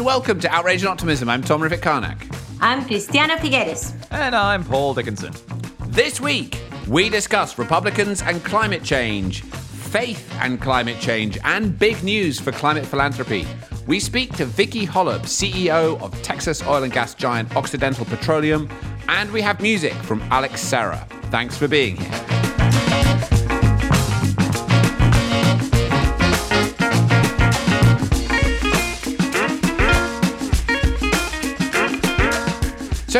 and welcome to Outrage and Optimism. I'm Tom Rivett Carnac. I'm Christiana Figueres. And I'm Paul Dickinson. This week, we discuss Republicans and climate change, faith and climate change, and big news for climate philanthropy. We speak to Vicki Hollub, CEO of Texas oil and gas giant Occidental Petroleum, and we have music from Alex Serra. Thanks for being here.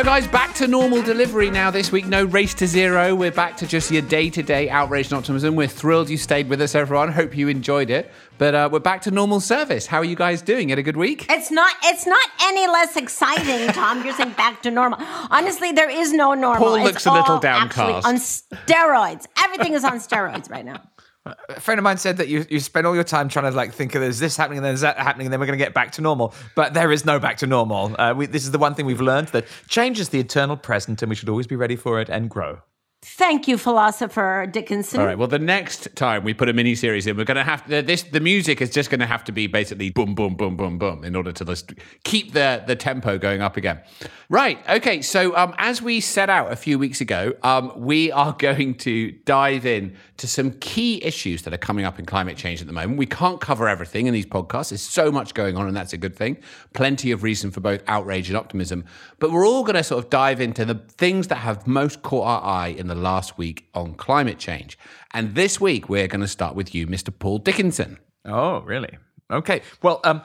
So, guys, back to normal delivery now this week. No race to zero. We're back to just your day to day outrage and optimism. We're thrilled you stayed with us, everyone. Hope you enjoyed it. But uh, we're back to normal service. How are you guys doing? You had a good week? It's not. It's not any less exciting, Tom. You're saying back to normal. Honestly, there is no normal. Paul looks it's a little downcast. On steroids. Everything is on steroids right now. A friend of mine said that you, you spend all your time trying to like think of there's this happening and there's that happening and then we're going to get back to normal. But there is no back to normal. Uh, we, this is the one thing we've learned that change is the eternal present and we should always be ready for it and grow. Thank you, philosopher Dickinson. All right. Well, the next time we put a mini series in, we're going to have to, this. The music is just going to have to be basically boom, boom, boom, boom, boom, in order to keep the the tempo going up again. Right. Okay. So, um, as we set out a few weeks ago, um, we are going to dive in to some key issues that are coming up in climate change at the moment. We can't cover everything in these podcasts. There's so much going on, and that's a good thing. Plenty of reason for both outrage and optimism. But we're all going to sort of dive into the things that have most caught our eye in the last week on climate change. And this week, we're going to start with you, Mr. Paul Dickinson. Oh, really? Okay. Well, um,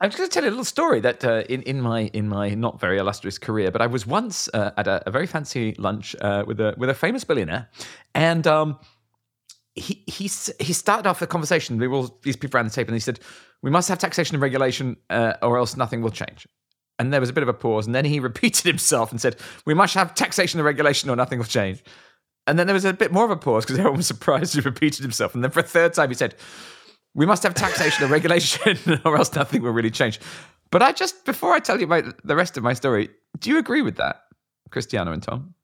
I'm just going to tell you a little story that uh, in in my in my not very illustrious career, but I was once uh, at a, a, very fancy lunch uh, with a with a famous billionaire, and um, he he he started off the conversation. There were all these people around the table, and he said, "We must have taxation and regulation, uh, or else nothing will change." And there was a bit of a pause, and then he repeated himself and said, "We must have taxation and regulation, or nothing will change." And then there was a bit more of a pause because everyone was surprised he repeated himself. And then for a third time, he said, "We must have taxation and regulation, or else nothing will really change." But I just before I tell you my, the rest of my story, do you agree with that, Christiana and Tom?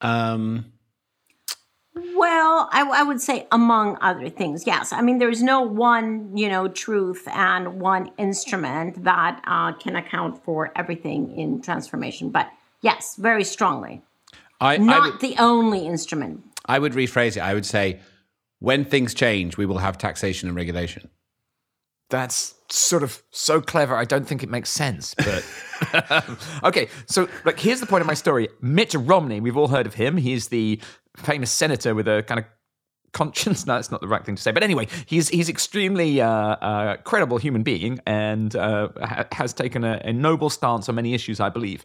Um. Well, I, I, would say among other things, yes. I mean, there's no one, you know, truth and one instrument that uh, can account for everything in transformation. But yes, very strongly. I, Not I would, the only instrument. I would rephrase it. I would say, when things change, we will have taxation and regulation. That's sort of so clever. I don't think it makes sense. But okay, so like here's the point of my story. Mitt Romney, we've all heard of him. He's the famous senator with a kind of conscience. No, that's not the right thing to say. But anyway, he's he's extremely uh, uh, credible human being and uh, ha- has taken a, a, noble stance on many issues, I believe.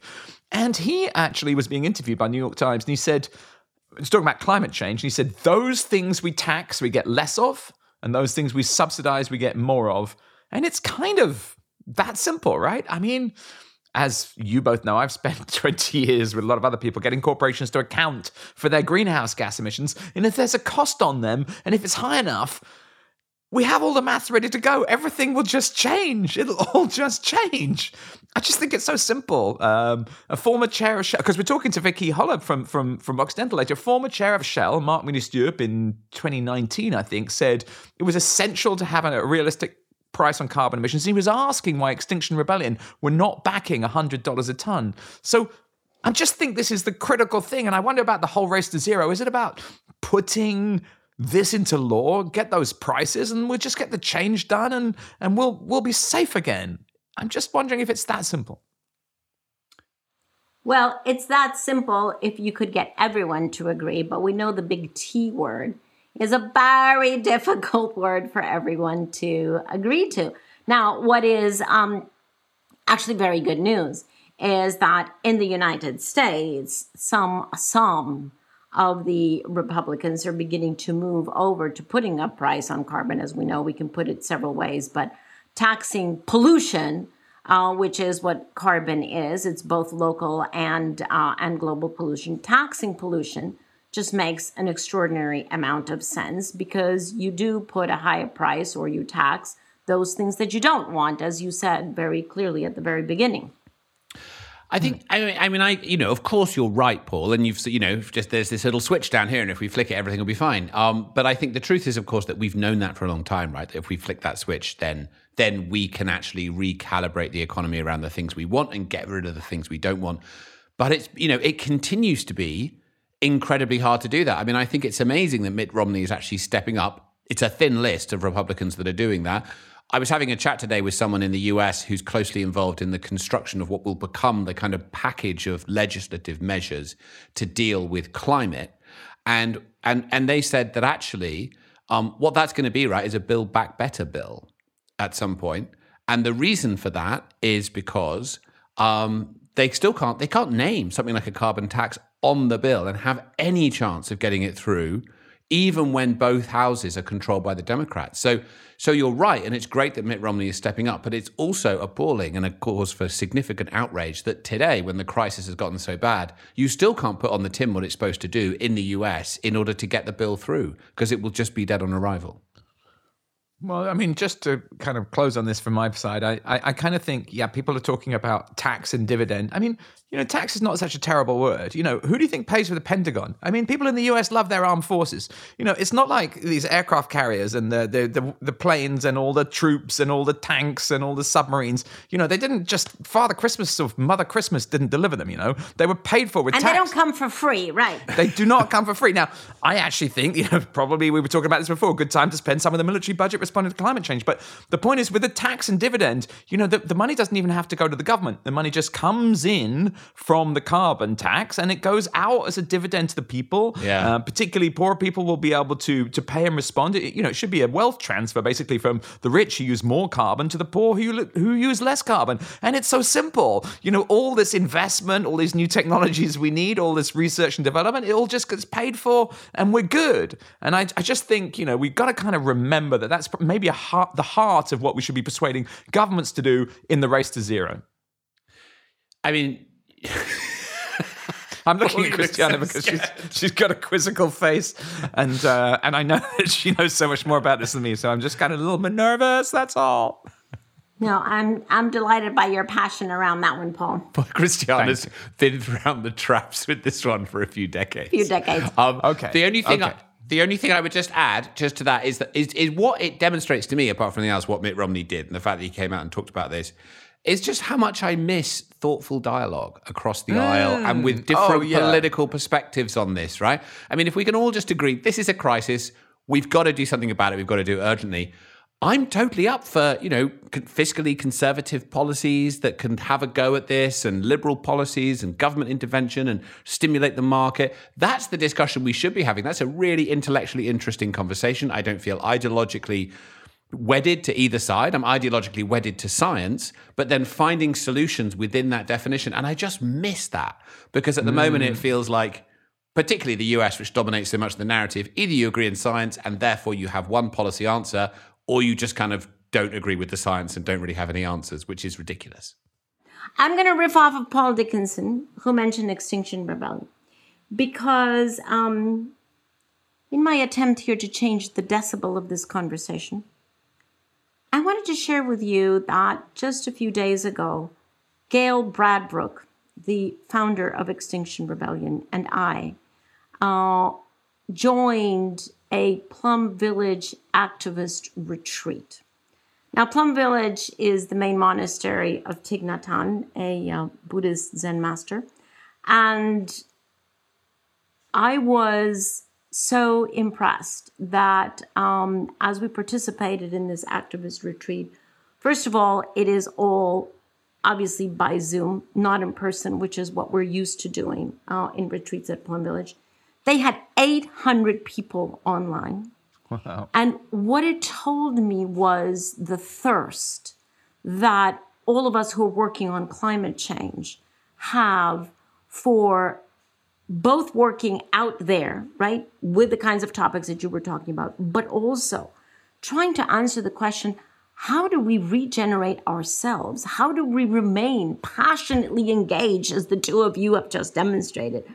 And he actually was being interviewed by New York Times, and he said, he's talking about climate change. And he said, those things we tax, we get less of, and those things we subsidize, we get more of. And it's kind of that simple, right? I mean, as you both know, I've spent 20 years with a lot of other people getting corporations to account for their greenhouse gas emissions. And if there's a cost on them, and if it's high enough, we have all the maths ready to go. Everything will just change. It'll all just change. I just think it's so simple. Um, a former chair of Shell, because we're talking to Vicki Hollub from from from Occidental later. A former chair of Shell, Mark Moody-Stuart, in 2019, I think, said it was essential to have a realistic price on carbon emissions. He was asking why Extinction Rebellion were not backing $100 a ton. So I just think this is the critical thing. And I wonder about the whole race to zero. Is it about putting this into law, get those prices, and we'll just get the change done and, and we'll, we'll be safe again? I'm just wondering if it's that simple. Well, it's that simple if you could get everyone to agree, but we know the big T word is a very difficult word for everyone to agree to. Now, what is um, actually very good news is that in the United States, some some of the Republicans are beginning to move over to putting a price on carbon. As we know, we can put it several ways, but taxing pollution, uh, which is what carbon is, it's both local and uh, and global pollution. Taxing pollution just makes an extraordinary amount of sense because you do put a higher price or you tax those things that you don't want, as you said very clearly at the very beginning. I think I mean, I mean I you know of course you're right Paul and you've you know just there's this little switch down here and if we flick it everything will be fine. Um, but I think the truth is of course that we've known that for a long time right? That if we flick that switch then then we can actually recalibrate the economy around the things we want and get rid of the things we don't want. But it's you know it continues to be incredibly hard to do that I mean I think it's amazing that Mitt Romney is actually stepping up it's a thin list of Republicans that are doing that I was having a chat today with someone in the US who's closely involved in the construction of what will become the kind of package of legislative measures to deal with climate. And and and they said that actually um, what that's going to be, right, is a build back better bill at some point. And the reason for that is because um, they still can't they can't name something like a carbon tax on the bill and have any chance of getting it through even when both houses are controlled by the Democrats. So, so you're right, and it's great that Mitt Romney is stepping up, but it's also appalling and a cause for significant outrage that today, when the crisis has gotten so bad, you still can't put on the tin what it's supposed to do in the US in order to get the bill through because it will just be dead on arrival. Well, I mean, just to kind of close on this from my side, I, I, I, kind of think, yeah, people are talking about tax and dividend. I mean, you know, tax is not such a terrible word. You know, who do you think pays for the Pentagon? I mean, people in the US love their armed forces. You know, it's not like these aircraft carriers and the, the, the, the planes and all the troops and all the tanks and all the submarines. You know, they didn't just, Father Christmas or Mother Christmas didn't deliver them, you know. They were paid for with and tax. they don't come for free, right? They do not come for free. Now, I actually think, you know, probably we were talking about this before, good time to spend some of the military budget responding to climate change. But the point is, with the tax and dividend, you know, the, the money doesn't even have to go to the government. The money just comes in from the carbon tax and it goes out as a dividend to the people. Yeah. Uh, particularly poor people will be able to to pay and respond. It, you know, it should be a wealth transfer basically from the rich who use more carbon to the poor who who use less carbon. And it's so simple. You know, all this investment, all these new technologies we need, all this research and development, it all just gets paid for and we're good. And I, I just think, you know, we've got to kind of remember that that's maybe a heart, the heart of what we should be persuading governments to do in the race to zero. I mean, I'm looking at Christiana because she's, she's got a quizzical face, and uh, and I know that she knows so much more about this than me, so I'm just kind of a little bit nervous. That's all. No, I'm I'm delighted by your passion around that one, Paul. But Christiana's been around the traps with this one for a few decades. A Few decades. Um, Okay, The only thing. okay. The only thing I would just add, just to that, is that is, is what it demonstrates to me, apart from the else, what Mitt Romney did, and the fact that he came out and talked about this, is just how much I miss thoughtful dialogue across the aisle and with mm. different Oh, yeah. political perspectives on this. Right? I mean, if we can all just agree this is a crisis, we've got to do something about it. We've got to do it urgently. I'm totally up for, you know, fiscally conservative policies that can have a go at this and liberal policies and government intervention and stimulate the market. That's the discussion we should be having. That's a really intellectually interesting conversation. I don't feel ideologically wedded to either side. I'm ideologically wedded to science, but then finding solutions within that definition. And I just miss that because at the moment it mm. feels like particularly the US, which dominates so much of the narrative, either you agree in science and therefore you have one policy answer, or you just kind of don't agree with the science and don't really have any answers, which is ridiculous. I'm going to riff off of Paul Dickinson, who mentioned Extinction Rebellion, because um, in my attempt here to change the decibel of this conversation, I wanted to share with you that just a few days ago, Gail Bradbrook, the founder of Extinction Rebellion, and I uh, joined a Plum Village activist retreat. Now, Plum Village is the main monastery of Thich Nhat Hanh, a uh, Buddhist Zen master. And I was so impressed that um, as we participated in this activist retreat, first of all, it is all obviously by Zoom, not in person, which is what we're used to doing uh, in retreats at Plum Village. They had 800 people online. Wow. And what it told me was the thirst that all of us who are working on climate change have for both working out there, right, with the kinds of topics that you were talking about, but also trying to answer the question how do we regenerate ourselves? How do we remain passionately engaged, as the two of you have just demonstrated,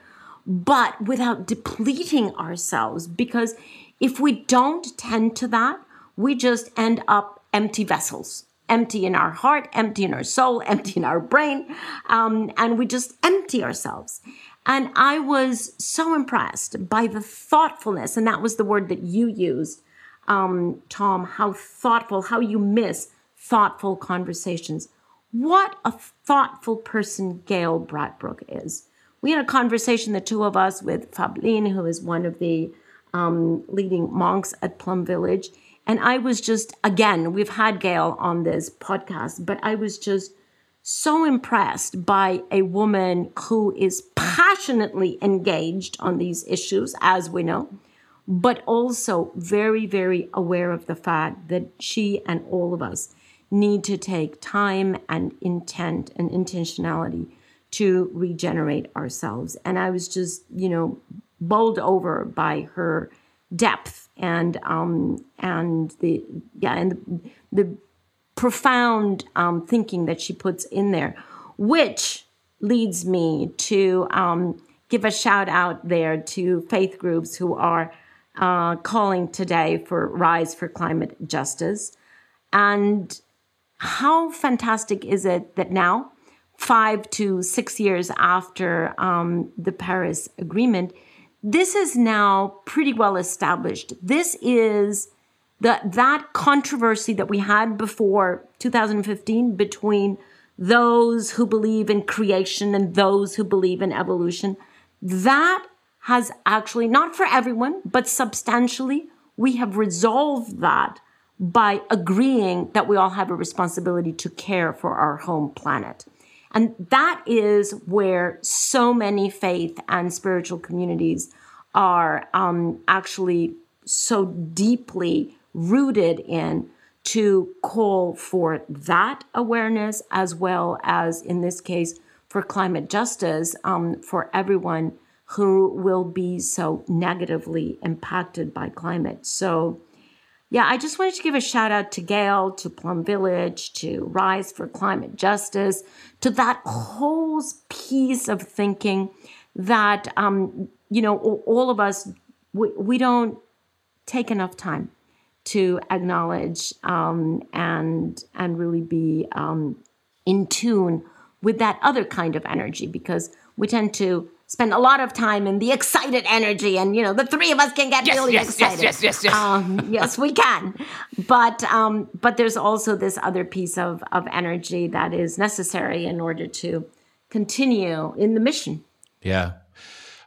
but without depleting ourselves? Because if we don't tend to that, we just end up empty vessels. empty in our heart, empty in our soul, empty in our brain, um, and we just empty ourselves. And I was so impressed by the thoughtfulness, and that was the word that you used, um, Tom, how thoughtful, how you miss thoughtful conversations. What a thoughtful person Gail Bradbrook is. We had a conversation, the two of us, with Phap Linh, who is one of the um, leading monks at Plum Village. And I was just, again, we've had Gail on this podcast, but I was just so impressed by a woman who is passionately engaged on these issues, as we know, but also very, very aware of the fact that she and all of us need to take time and intent and intentionality to regenerate ourselves. And I was just, you know, bowled over by her depth and um and the yeah and the, the profound um, thinking that she puts in there, which leads me to um, give a shout out there to faith groups who are uh, calling today for Rise for Climate Justice. And how fantastic is it that now, five to six years after um, the Paris Agreement, this is now pretty well established. This is the, that controversy that we had before 2015 between those who believe in creation and those who believe in evolution. That has actually, not for everyone, but substantially, we have resolved that by agreeing that we all have a responsibility to care for our home planet. And that is where so many faith and spiritual communities are um, actually so deeply rooted in to call for that awareness as well as, in this case, for climate justice um, for everyone who will be so negatively impacted by climate. So, yeah, I just wanted to give a shout out to Gail, to Plum Village, to Rise for Climate Justice, to that whole piece of thinking that, um, you know, all of us, we, we don't take enough time to acknowledge um, and and really be um, in tune with that other kind of energy because we tend to spend a lot of time in the excited energy and you know the three of us can get yes, really yes, excited yes yes yes yes um, yes we can but um, but there's also this other piece of of energy that is necessary in order to continue in the mission Yeah.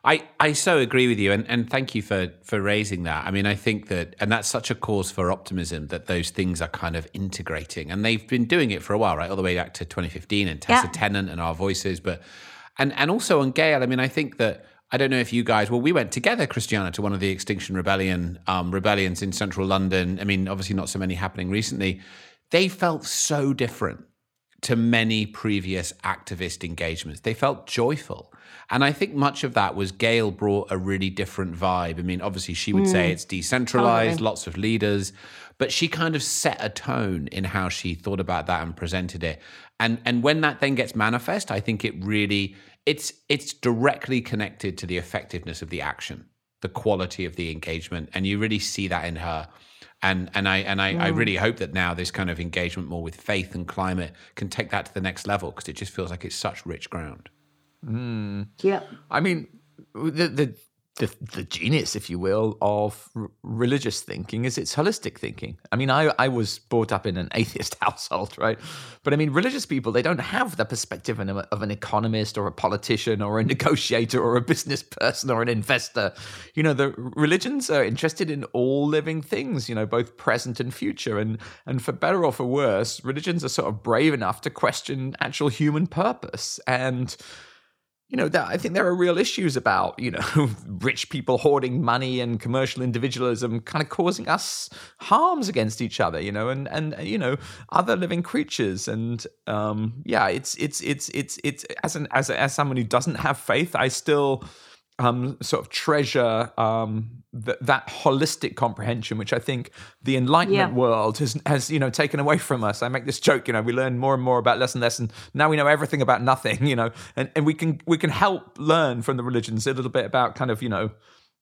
I, I so agree with you and, and thank you for for raising that. I mean I think that and that's such a cause for optimism that those things are kind of integrating and they've been doing it for a while, right? All the way back to 2015 and Tessa Yeah. Tennant and our voices, but and and also on Gail, I mean I think that I don't know if you guys well we went together, Christiana, to one of the Extinction Rebellion um, rebellions in central London. I mean, obviously not so many happening recently. They felt so different to many previous activist engagements. They felt joyful. And I think much of that was Gail brought a really different vibe. I mean, obviously, she would say it's decentralized, Totally. lots of leaders, but she kind of set a tone in how she thought about that and presented it. And and when that then gets manifest, I think it really it's it's directly connected to the effectiveness of the action, the quality of the engagement, and you really see that in her. And and I and I, I mm. really hope that now this kind of engagement more with faith and climate can take that to the next level because it just feels like it's such rich ground. Mm. Yeah, I mean, the the the, the genius, if you will, of r- religious thinking is its holistic thinking. I mean, I I was brought up in an atheist household, right? But I mean, religious people they don't have the perspective of, of an economist or a politician or a negotiator or a business person or an investor. You know, the religions are interested in all living things. You know, both present and future, and and for better or for worse, religions are sort of brave enough to question actual human purpose and you know, I think there are real issues about, you know, rich people hoarding money and commercial individualism kind of causing us harms against each other, you know, and and you know, other living creatures. And um yeah, it's it's it's it's it's as an as as someone who doesn't have faith, I still um, sort of treasure um, th- that holistic comprehension, which I think the Enlightenment Yeah. world has has you know taken away from us. I make this joke, you know, we learn more and more about less and less, and now we know everything about nothing, you know, and and we can we can help learn from the religions a little bit about kind of you know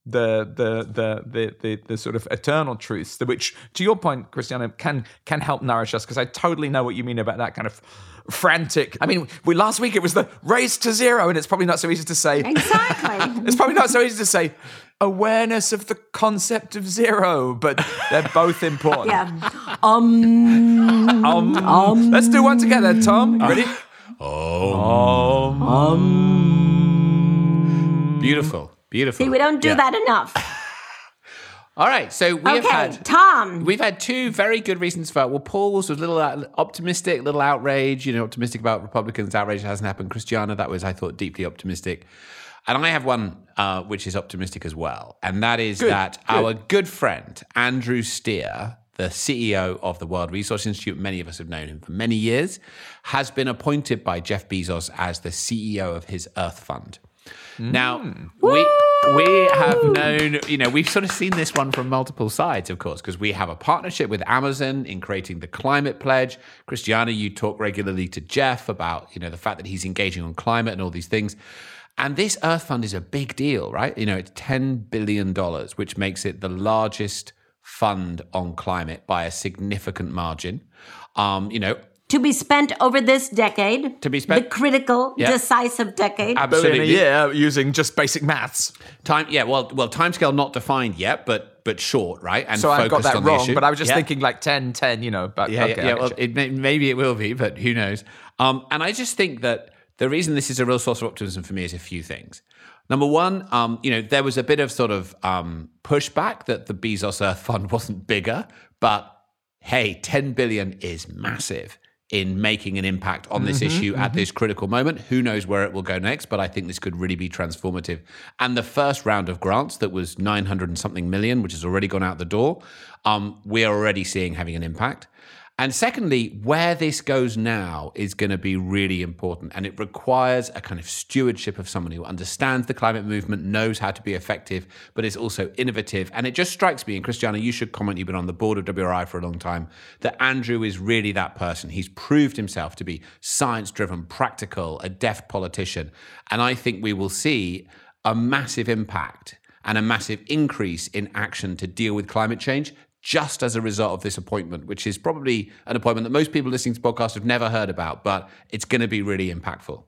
the the the the the, the sort of eternal truths, which, to your point, Christiana, can can help nourish us. Because I totally know what you mean about that kind of frantic. I mean, we last week it was the race to zero, and it's probably not so easy to say. Exactly. It's probably not so easy to say awareness of the concept of zero, but they're both important. yeah. Um. Um, um. let's do one together, Tom. You ready? Um Beautiful. Beautiful. See, we don't do Yeah. that enough. All right. So we have had Tom. We've had two very good reasons for it. Well, Paul's was a little optimistic, a little outrage, you know, optimistic about Republicans. Outrage hasn't happened. Christiana, that was, I thought, deeply optimistic. And I have one uh, which is optimistic as well. And that is that our good friend, Andrew Steer, the CEO of the World Resource Institute, many of us have known him for many years, has been appointed by Jeff Bezos as the CEO of his Earth Fund. Now, we we have known, you know, we've sort of seen this one from multiple sides, of course, because we have a partnership with Amazon in creating the climate pledge. Christiana, you talk regularly to Jeff about, you know, the fact that he's engaging on climate and all these things. And this Earth Fund is a big deal, right? You know, it's $10 billion, which makes it the largest fund on climate by a significant margin. Um, you know, to be spent over this decade. To be spent- The critical, Yeah. decisive decade. Billion a absolutely. year using just basic maths. Time, yeah, well, well, timescale not defined yet, but but short, right? And So I've got that wrong, issue. but I was just Yeah. thinking like 10, 10, you know. But Yeah, okay, yeah, yeah. Well, it may, maybe it will be, but who knows? Um, and I just think that the reason this is a real source of optimism for me is a few things. Number one, um, you know, there was a bit of sort of um, pushback that the Bezos Earth Fund wasn't bigger, but hey, 10 billion is massive in making an impact on this issue at this critical moment. Who knows where it will go next, but I think this could really be transformative. And the first round of grants that was 900 and something million, which has already gone out the door, um, we are already seeing having an impact. And secondly, where this goes now is going to be really important. And it requires a kind of stewardship of someone who understands the climate movement, knows how to be effective, but is also innovative. And it just strikes me, and Christiana, you should comment, you've been on the board of WRI for a long time, that Andrew is really that person. He's proved himself to be science driven, practical, a deft politician. And I think we will see a massive impact and a massive increase in action to deal with climate change just as a result of this appointment, which is probably an appointment that most people listening to podcasts have never heard about, but it's going to be really impactful.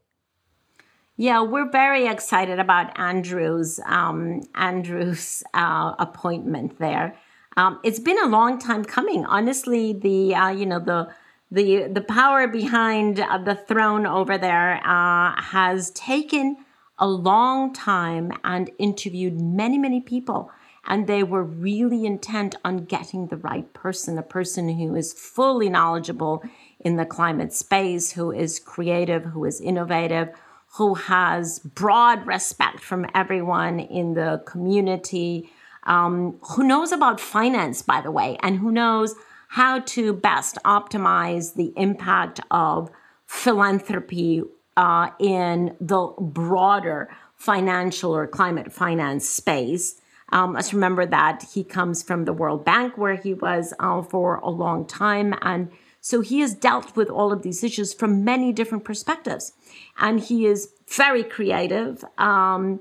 Yeah, we're very excited about Andrew's um, Andrew's uh, appointment there. Um, it's been a long time coming. Honestly, the uh, you know the the the power behind uh, the throne over there uh, has taken a long time and interviewed many many people, and they were really intent on getting the right person, a person who is fully knowledgeable in the climate space, who is creative, who is innovative who has broad respect from everyone in the community, um, who knows about finance, by the way, and who knows how to best optimize the impact of philanthropy uh, in the broader financial or climate finance space. Um, let's remember that he comes from the World Bank, where he was uh, for a long time. And so he has dealt with all of these issues from many different perspectives. And he is very creative, um,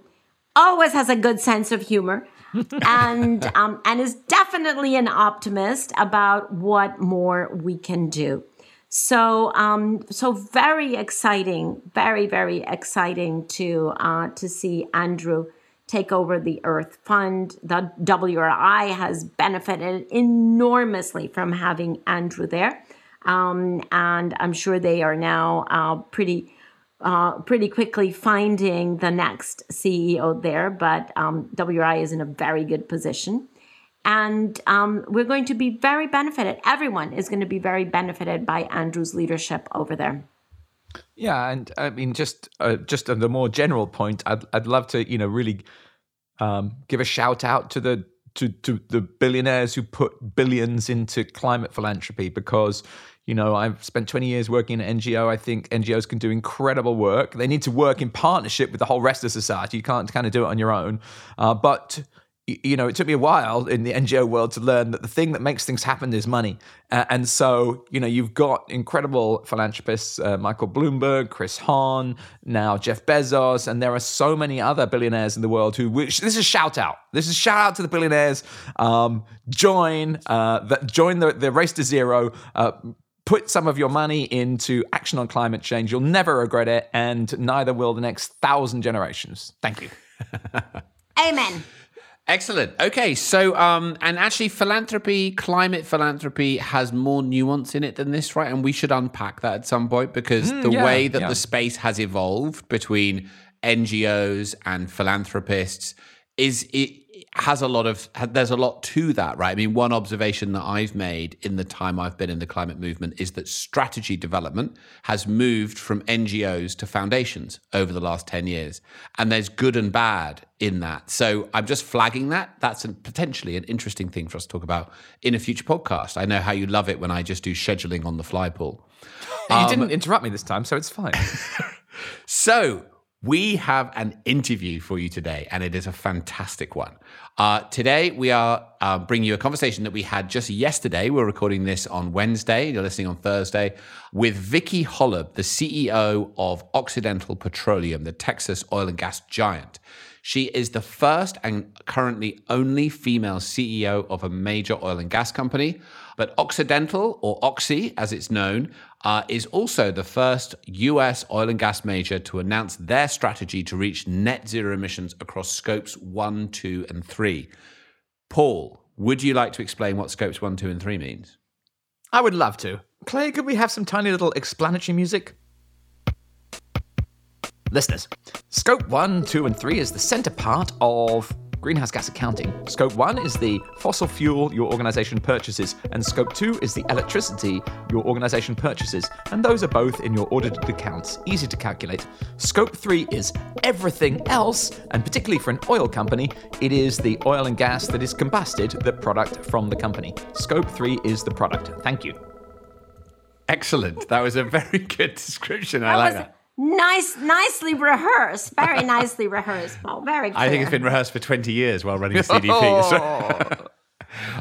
always has a good sense of humor, and, um, and is definitely an optimist about what more we can do. So, um, so very exciting, very, very exciting to uh, to see Andrew take over the Earth Fund. The WRI has benefited enormously from having Andrew there, um, and I'm sure they are now uh, pretty. Uh, pretty quickly finding the next CEO there, but um, WRI is in a very good position. And um, we're going to be very benefited. Everyone is going to be very benefited by Andrew's leadership over there. Yeah, and I mean, just uh, just on the more general point, I'd I'd love to you know really um, give a shout out to the to to the billionaires who put billions into climate philanthropy because you know I've spent 20 years working in NGO. I think NGOs can do incredible work. They need to work in partnership with the whole rest of society. You can't kind of do it on your own, uh, but you know, it took me a while in the NGO world to learn that the thing that makes things happen is money. Uh, and so, you know, you've got incredible philanthropists, uh, Michael Bloomberg, Chris Hohn, now Jeff Bezos, and there are so many other billionaires in the world who, which, this is shout out. This is shout out to the billionaires. Um, join, uh, the, join the, the race to zero. Uh, put some of your money into action on climate change. You'll never regret it, and neither will the next thousand generations. Thank you. Amen. Excellent. Okay, so um, and actually, philanthropy, climate philanthropy, has more nuance in it than this, right? And we should unpack that at some point because Mm, the yeah, way that yeah. the space has evolved between NGOs and philanthropists is it has a lot of there's a lot to that right? I mean one observation that i've made in the time i've been in the climate movement is that strategy development has moved from ngos to foundations over the last 10 years and there's good and bad in that. So i'm just flagging that. That's an, potentially an interesting thing for us to talk about in a future podcast. I know how you love it when i just do scheduling on the fly paul. You didn't um, interrupt me this time, so it's fine. So, we have an interview for you today, and it is a fantastic one. Uh, today, we are uh, bringing you a conversation that we had just yesterday. We're recording this on Wednesday. You're listening on Thursday with Vicki Hollub, the CEO of Occidental Petroleum, the Texas oil and gas giant. She is the first and currently only female CEO of a major oil and gas company. But Occidental, or Oxy as it's known, uh, is also the first US oil and gas major to announce their strategy to reach net zero emissions across scopes one, two, and three. Paul, would you like to explain what scopes one, two, and three means? I would love to. Clay, could we have some tiny little explanatory music? Listeners, Scope 1, 2, and 3 is the center part of greenhouse gas accounting. Scope 1 is the fossil fuel your organization purchases, and Scope 2 is the electricity your organization purchases, and those are both in your audited accounts, easy to calculate. Scope 3 is everything else, and particularly for an oil company, it is the oil and gas that is combusted, the product from the company. Scope 3 is the product. Thank you. Excellent. That was a very good description. I That like was that. Nice, nicely rehearsed. Very nicely rehearsed, Paul. Very clear. I think it's been rehearsed for 20 years while running CDP. So-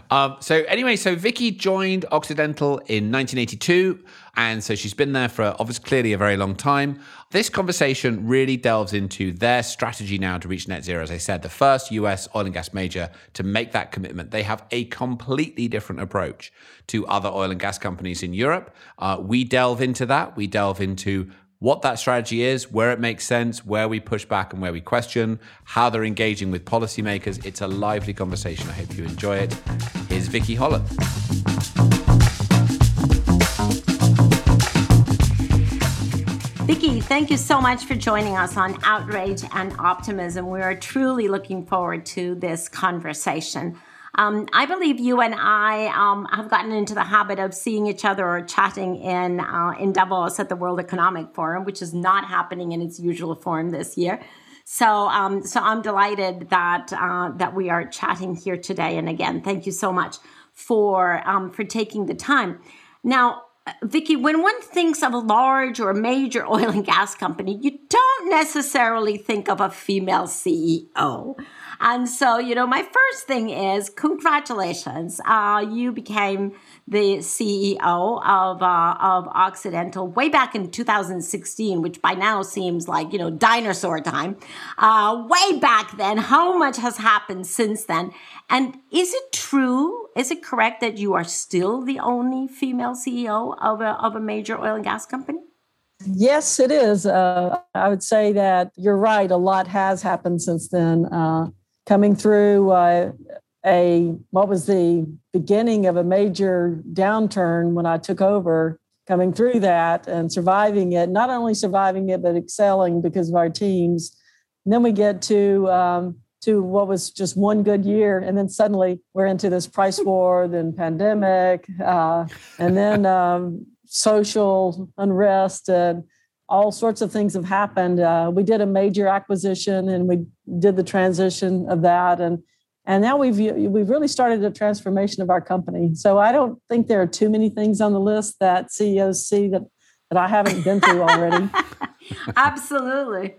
Um, so anyway, so Vicki joined Occidental in 1982, and so she's been there for obviously clearly a very long time. This conversation really delves into their strategy now to reach net zero. As I said, the first US oil and gas major to make that commitment. They have a completely different approach to other oil and gas companies in Europe. Uh, we delve into that. We delve into what that strategy is, where it makes sense, where we push back and where we question, how they're engaging with policymakers. It's a lively conversation. I hope you enjoy it. Here's Vicki Hollub. Vicki, thank you so much for joining us on Outrage and Optimism. We are truly looking forward to this conversation. Um, I believe you and I um, have gotten into the habit of seeing each other or chatting in uh, in Davos at the World Economic Forum, which is not happening in its usual form this year. So, um, so I'm delighted that uh, that we are chatting here today. And again, thank you so much for um, for taking the time. Now, Vicki, when one thinks of a large or major oil and gas company, you don't necessarily think of a female CEO. And so, you know, my first thing is congratulations. Uh, you became the CEO of, uh, of Occidental way back in 2016, which by now seems like, you know, dinosaur time. Uh, way back then, how much has happened since then? And is it true? Is it correct that you are still the only female CEO of a, of a major oil and gas company? Yes, it is. Uh, I would say that you're right. A lot has happened since then. Uh, coming through uh, a what was the beginning of a major downturn when I took over, coming through that and surviving it. Not only surviving it, but excelling because of our teams. And then we get to um, to what was just one good year, and then suddenly we're into this price war, then pandemic, uh, and then um, social unrest and all sorts of things have happened. Uh, we did a major acquisition, and we did the transition of that, and and now we've we've really started a transformation of our company. So I don't think there are too many things on the list that CEOs see that that I haven't been through already. Absolutely.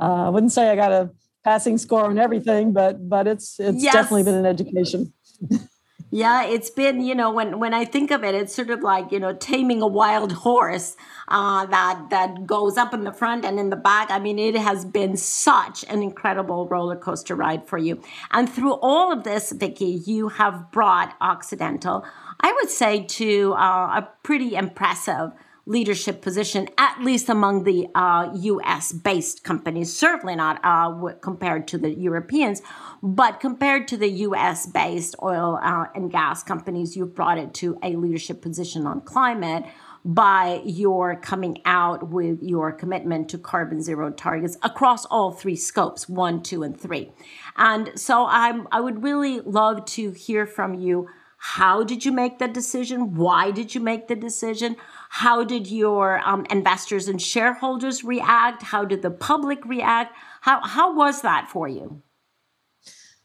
Uh, I wouldn't say I got a passing score on everything, but but it's it's yes. definitely been an education. Yeah, it's been, you know, when when I think of it, it's sort of like, you know, taming a wild horse uh, that that goes up in the front and in the back. I mean, it has been such an incredible roller coaster ride for you. And through all of this, Vicki, you have brought Occidental, I would say, to uh, a pretty impressive leadership position, at least among the uh, US based companies, certainly not uh, compared to the Europeans, but compared to the US based oil uh, and gas companies, you've brought it to a leadership position on climate by your coming out with your commitment to carbon zero targets across all three scopes one, two, and three. And so I'm, I would really love to hear from you. How did you make the decision? Why did you make the decision? How did your um, investors and shareholders react? How did the public react? How, how was that for you?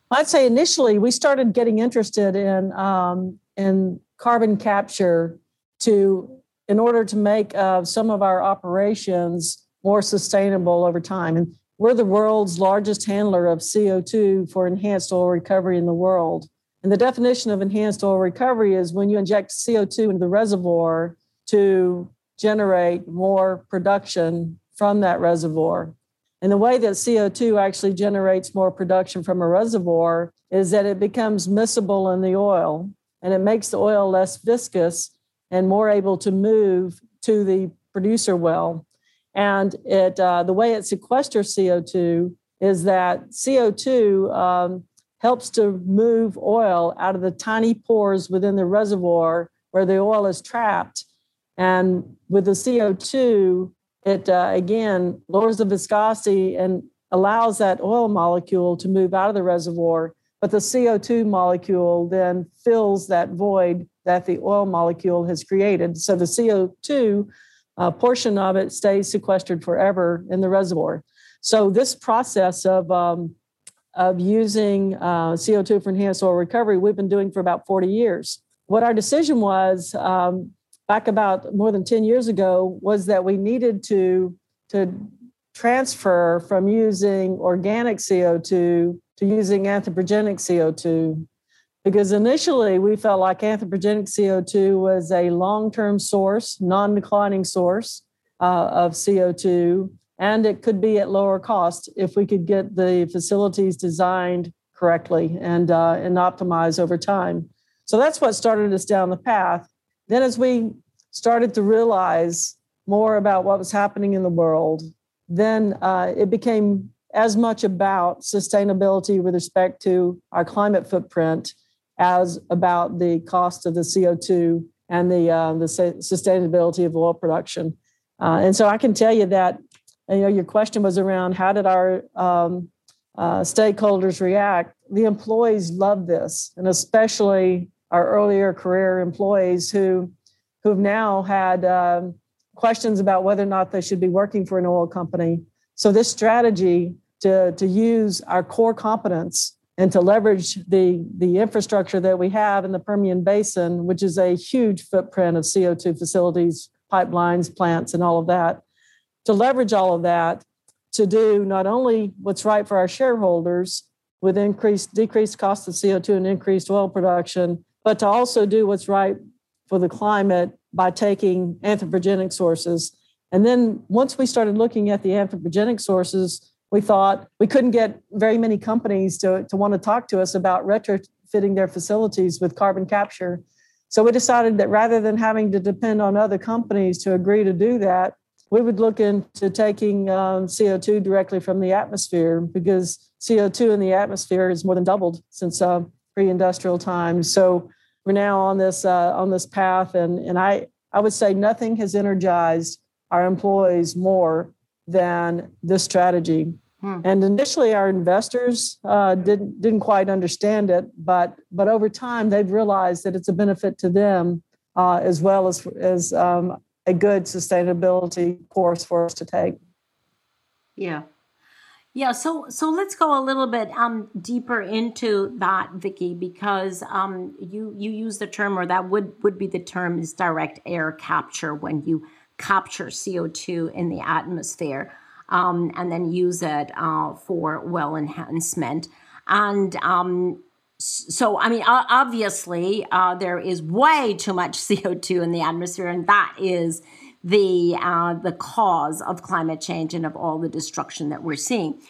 I'd say initially we started getting interested in um, in carbon capture to in order to make uh, some of our operations more sustainable over time. And we're the world's largest handler of CO2 for enhanced oil recovery in the world. And the definition of enhanced oil recovery is when you inject CO2 into the reservoir to generate more production from that reservoir. And the way that CO2 actually generates more production from a reservoir is that it becomes miscible in the oil and it makes the oil less viscous and more able to move to the producer well. And it uh, the way it sequesters CO2 is that CO2 um, helps to move oil out of the tiny pores within the reservoir where the oil is trapped and with the CO2, it uh, again lowers the viscosity and allows that oil molecule to move out of the reservoir. But the CO2 molecule then fills that void that the oil molecule has created. So the CO2 uh, portion of it stays sequestered forever in the reservoir. So this process of um, of using uh, CO2 for enhanced oil recovery, we've been doing for about 40 years. What our decision was um, back about more than 10 years ago was that we needed to, to transfer from using organic CO2 to using anthropogenic CO2. Because initially we felt like anthropogenic CO2 was a long term source, non declining source uh, of CO2, and it could be at lower cost if we could get the facilities designed correctly and, uh, and optimize over time. So that's what started us down the path. Then, as we started to realize more about what was happening in the world, then uh, it became as much about sustainability with respect to our climate footprint as about the cost of the CO2 and the, uh, the sustainability of oil production. Uh, and so I can tell you that you know your question was around how did our um, uh, stakeholders react. The employees love this, and especially our earlier career employees who who've now had um, questions about whether or not they should be working for an oil company. So this strategy to, to use our core competence and to leverage the, the infrastructure that we have in the Permian Basin, which is a huge footprint of CO2 facilities, pipelines, plants, and all of that, to leverage all of that to do not only what's right for our shareholders with increased decreased cost of CO2 and increased oil production, but to also do what's right for the climate by taking anthropogenic sources. And then once we started looking at the anthropogenic sources, we thought we couldn't get very many companies to, to want to talk to us about retrofitting their facilities with carbon capture. So we decided that rather than having to depend on other companies to agree to do that, we would look into taking um, CO2 directly from the atmosphere because CO2 in the atmosphere has more than doubled since uh, pre-industrial times. So we're now on this uh, on this path, and and I I would say nothing has energized our employees more than this strategy. Hmm. And initially, our investors uh, didn't didn't quite understand it, but but over time, they've realized that it's a benefit to them uh, as well as as um, a good sustainability course for us to take. Yeah, yeah, so so let's go a little bit um, deeper into that, Vicki, because um, you you use the term, or that would would be the term, is direct air capture when you capture CO two in the atmosphere. um, and then use it uh, for well enhancement. And um, so, I mean, obviously, uh, there is way too much CO2 in the atmosphere, and that is the uh, the cause of climate change and of all the destruction that we're seeing.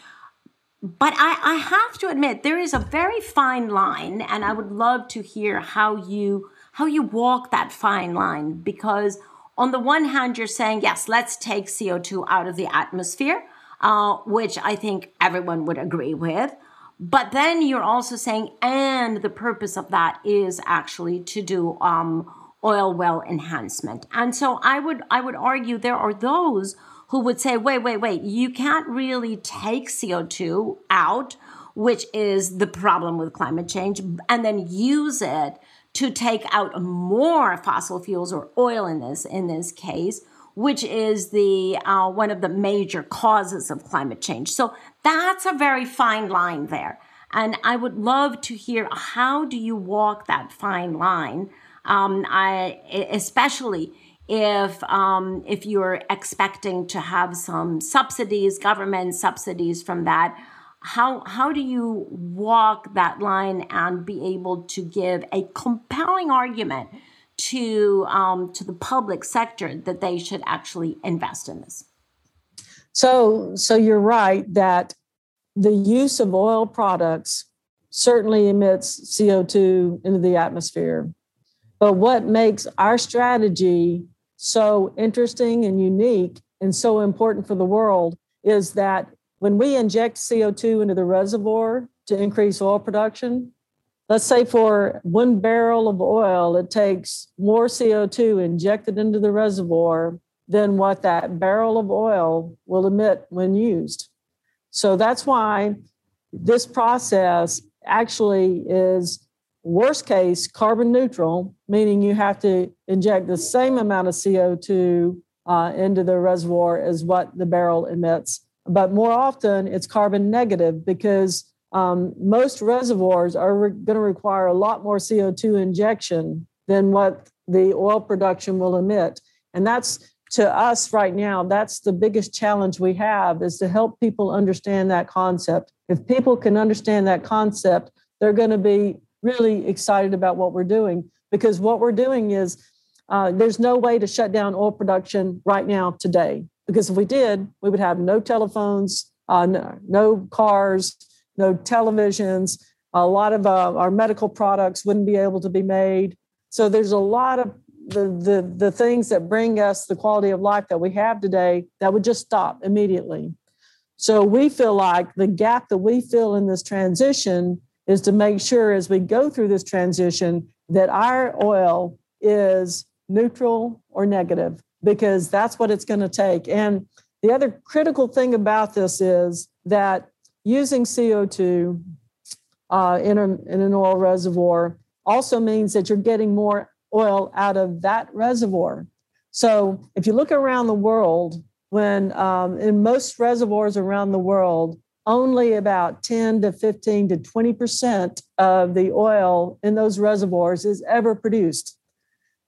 But I, I have to admit, there is a very fine line, and I would love to hear how you how you walk that fine line because on the one hand, you're saying, yes, let's take CO2 out of the atmosphere, uh, which I think everyone would agree with. But then you're also saying, and the purpose of that is actually to do um, oil well enhancement. And so I would I would argue there are those who would say, wait, wait, wait, you can't really take CO2 out, which is the problem with climate change, and then use it to take out more fossil fuels or oil in this in this case which is the uh, one of the major causes of climate change so that's a very fine line there and i would love to hear how do you walk that fine line um, I, especially if um, if you're expecting to have some subsidies government subsidies from that how how do you walk that line and be able to give a compelling argument to um, to the public sector that they should actually invest in this? So so you're right that the use of oil products certainly emits CO2 into the atmosphere. But what makes our strategy so interesting and unique and so important for the world is that when we inject CO2 into the reservoir to increase oil production, let's say for one barrel of oil, it takes more CO2 injected into the reservoir than what that barrel of oil will emit when used. So that's why this process actually is worst case carbon neutral, meaning you have to inject the same amount of CO2 uh, into the reservoir as what the barrel emits but more often it's carbon negative because um, most reservoirs are re- going to require a lot more CO2 injection than what the oil production will emit. And that's to us right now, that's the biggest challenge we have is to help people understand that concept. If people can understand that concept, they're going to be really excited about what we're doing because what we're doing is uh, there's no way to shut down oil production right now today. Because if we did, we would have no telephones, uh, no, no, cars, no televisions. A lot of uh, our medical products wouldn't be able to be made. So there's a lot of the, the, the things that bring us the quality of life that we have today that would just stop immediately. So we feel like the gap that we fill in this transition is to make sure as we go through this transition that our oil is neutral or negative because that's what it's going to take. And the other critical thing about this is that using CO2 uh, in, a, in an oil reservoir also means that you're getting more oil out of that reservoir. So if you look around the world, when um, in most reservoirs around the world, only about 10 to 15 to 20% of the oil in those reservoirs is ever produced.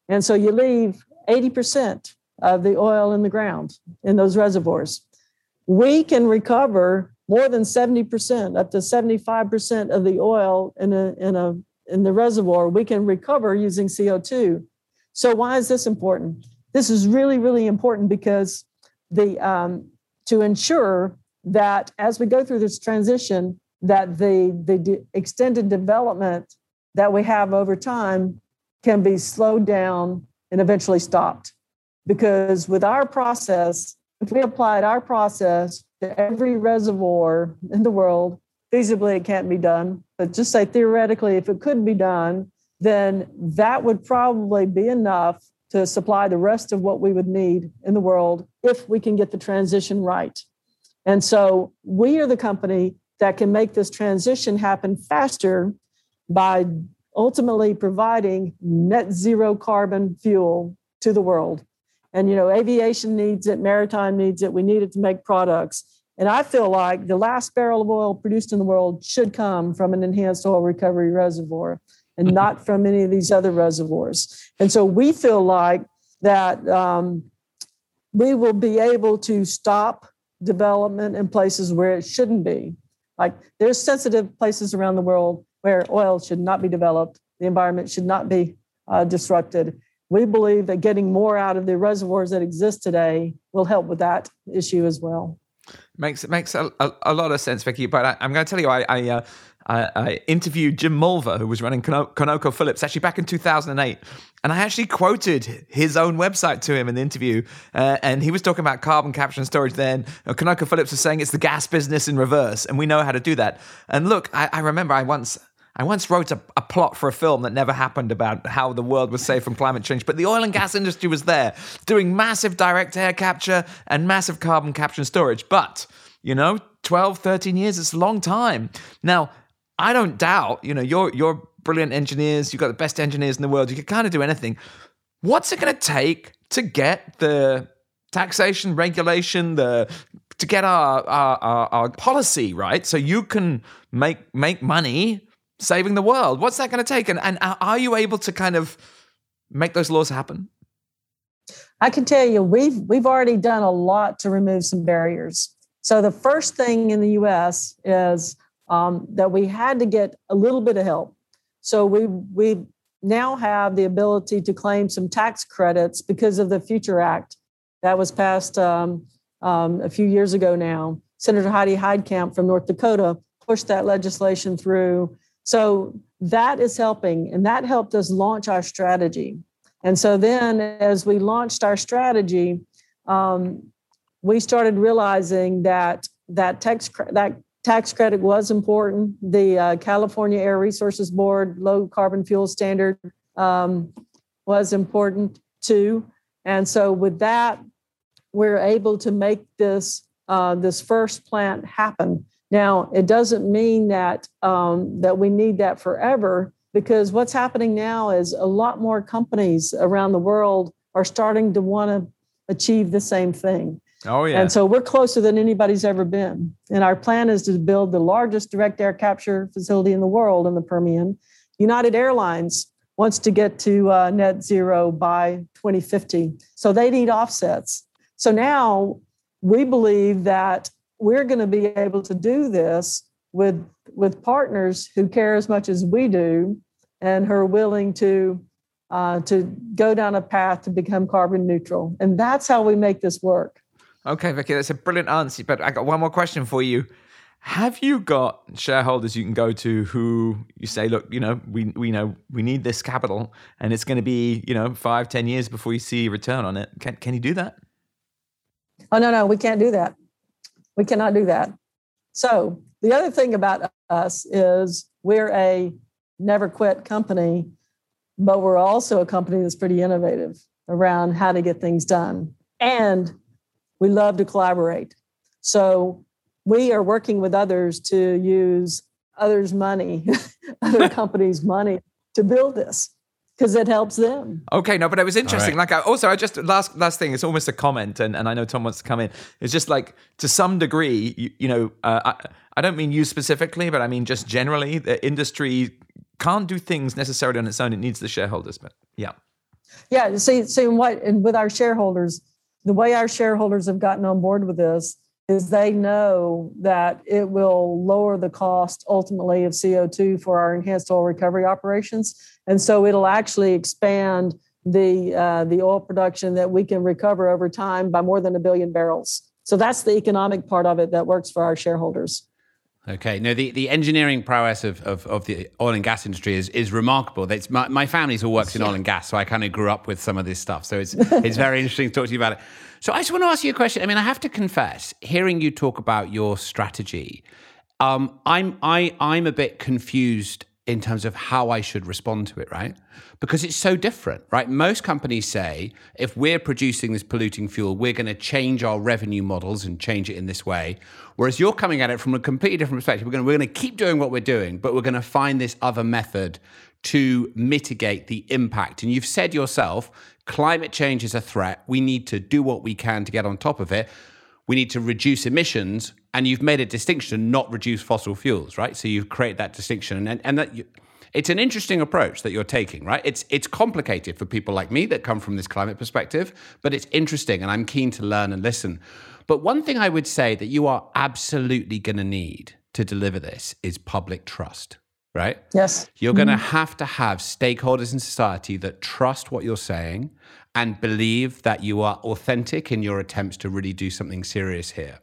And so you leave 80% of the oil in the ground in those reservoirs. We can recover more than 70%, up to 75% of the oil in a, in a in the reservoir, we can recover using CO2. So why is this important? This is really, really important because the um, to ensure that as we go through this transition, that the the de- extended development that we have over time can be slowed down and eventually stopped. Because with our process, if we applied our process to every reservoir in the world, feasibly it can't be done. But just say theoretically, if it could be done, then that would probably be enough to supply the rest of what we would need in the world if we can get the transition right. And so we are the company that can make this transition happen faster by ultimately providing net zero carbon fuel to the world. And, you know, aviation needs it, maritime needs it. We need it to make products. And I feel like the last barrel of oil produced in the world should come from an enhanced oil recovery reservoir and not from any of these other reservoirs. And so we feel like that um, we will be able to stop development in places where it shouldn't be. Like there's sensitive places around the world where oil should not be developed, the environment should not be uh, disrupted. We believe that getting more out of the reservoirs that exist today will help with that issue as well. Makes it makes a, a, a, lot of sense, Vicki. But I, am going to tell you, I I, uh, I, I, interviewed Jim Mulva, who was running ConocoPhillips, actually back in 2008, and I actually quoted his own website to him in the interview, uh, and he was talking about carbon capture and storage. Then uh, ConocoPhillips was saying it's the gas business in reverse, and we know how to do that. And look, I, I remember I once I once wrote a, a, plot for a film that never happened about how the world was safe from climate change, but the oil and gas industry was there doing massive direct air capture and massive carbon capture and storage. But, you know, 12, 13 years, it's a long time. Now, I don't doubt, you know, you're, you're brilliant engineers, you've got the best engineers in the world, you can kind of do anything. What's it going to take to get the taxation, regulation, the to get our, our, our, our policy right so you can make make money saving the world. What's that going to take? And, and are you able to kind of make those laws happen? I can tell you, we've we've already done a lot to remove some barriers. So the first thing in the U.S. is um, that we had to get a little bit of help. So we we now have the ability to claim some tax credits because of the Future Act that was passed um, um, a few years ago. Now, Senator Heidi Heitkamp from North Dakota pushed that legislation through so that is helping, and that helped us launch our strategy. And so then, as we launched our strategy, um, we started realizing that that tax that tax credit was important. The uh, California Air Resources Board low carbon fuel standard um, was important too. And so, with that, we're able to make this uh, this first plant happen. Now, it doesn't mean that um, that we need that forever, because what's happening now is a lot more companies around the world are starting to want to achieve the same thing. Oh yeah. And so we're closer than anybody's ever been. And our plan is to build the largest direct air capture facility in the world in the Permian. United Airlines wants to get to uh, net zero by 2050. So they need offsets. So now we believe that we're going to be able to do this with with partners who care as much as we do and who are willing to uh, to go down a path to become carbon neutral and that's how we make this work okay Vicki that's a brilliant answer but i got one more question for you have you got shareholders you can go to who you say look you know we we know we need this capital and it's going to be you know five ten years before you see a return on it can, can you do that oh no no we can't do that we cannot do that. So the other thing about us is we're a never quit company, but we're also a company that's pretty innovative around how to get things done. And we love to collaborate. So we are working with others to use others' money, other companies' money to build this because it helps them. Okay, no, but it was interesting. Right. Like, I, also, I just last last thing. It's almost a comment, and, and I know Tom wants to come in. It's just like to some degree, you, you know, uh, I, I don't mean you specifically, but I mean just generally, the industry can't do things necessarily on its own. It needs the shareholders. But yeah, yeah. See, see what and with our shareholders, the way our shareholders have gotten on board with this is they know that it will lower the cost ultimately of CO2 for our enhanced oil recovery operations. And so it'll actually expand the, uh, the oil production that we can recover over time by more than a billion barrels. So that's the economic part of it that works for our shareholders. Okay. No, the, the engineering prowess of, of, of, the oil and gas industry is, is remarkable. It's, my, my family's all works in oil and gas, so I kind of grew up with some of this stuff. So it's, it's very interesting to talk to you about it. So I just want to ask you a question. I mean, I have to confess, hearing you talk about your strategy, um, I'm I I'm a bit confused in terms of how I should respond to it, right? Because it's so different, right? Most companies say if we're producing this polluting fuel, we're going to change our revenue models and change it in this way. Whereas you're coming at it from a completely different perspective. We're going to, we're going to keep doing what we're doing, but we're going to find this other method to mitigate the impact. And you've said yourself, climate change is a threat. We need to do what we can to get on top of it. We need to reduce emissions. And you've made a distinction, not reduce fossil fuels, right? So you've created that distinction. And, and that you, it's an interesting approach that you're taking, right? It's it's complicated for people like me that come from this climate perspective, but it's interesting and I'm keen to learn and listen. But one thing I would say that you are absolutely going to need to deliver this is public trust, right? Yes. You're going to mm-hmm. have to have stakeholders in society that trust what you're saying and believe that you are authentic in your attempts to really do something serious here.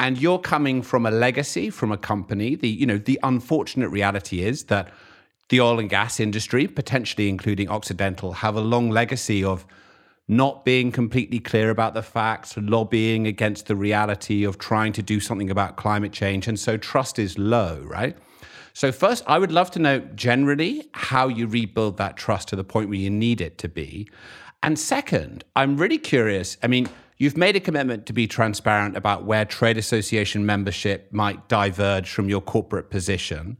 And you're coming from a legacy from a company. The you know the unfortunate reality is that the oil and gas industry, potentially including Occidental, have a long legacy of not being completely clear about the facts, lobbying against the reality of trying to do something about climate change. And so trust is low, right? So, first, I would love to know generally how you rebuild that trust to the point where you need it to be. And second, I'm really curious. I mean, you've made a commitment to be transparent about where trade association membership might diverge from your corporate position.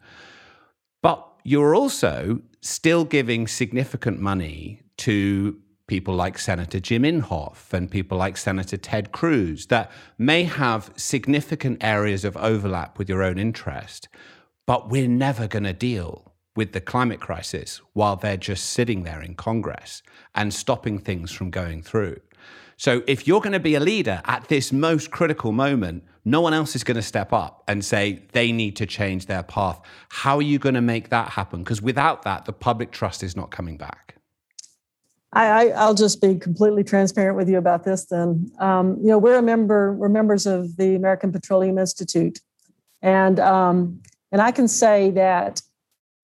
But you're also still giving significant money to people like Senator Jim Inhofe and people like Senator Ted Cruz that may have significant areas of overlap with your own interest, but we're never going to deal with the climate crisis while they're just sitting there in Congress and stopping things from going through. So if you're going to be a leader at this most critical moment, no one else is going to step up and say they need to change their path. How are you going to make that happen? Because without that, the public trust is not coming back. I, I, will just be completely transparent with you about this. Then, um, you know, we're a member, we're members of the American Petroleum Institute, and um, and I can say that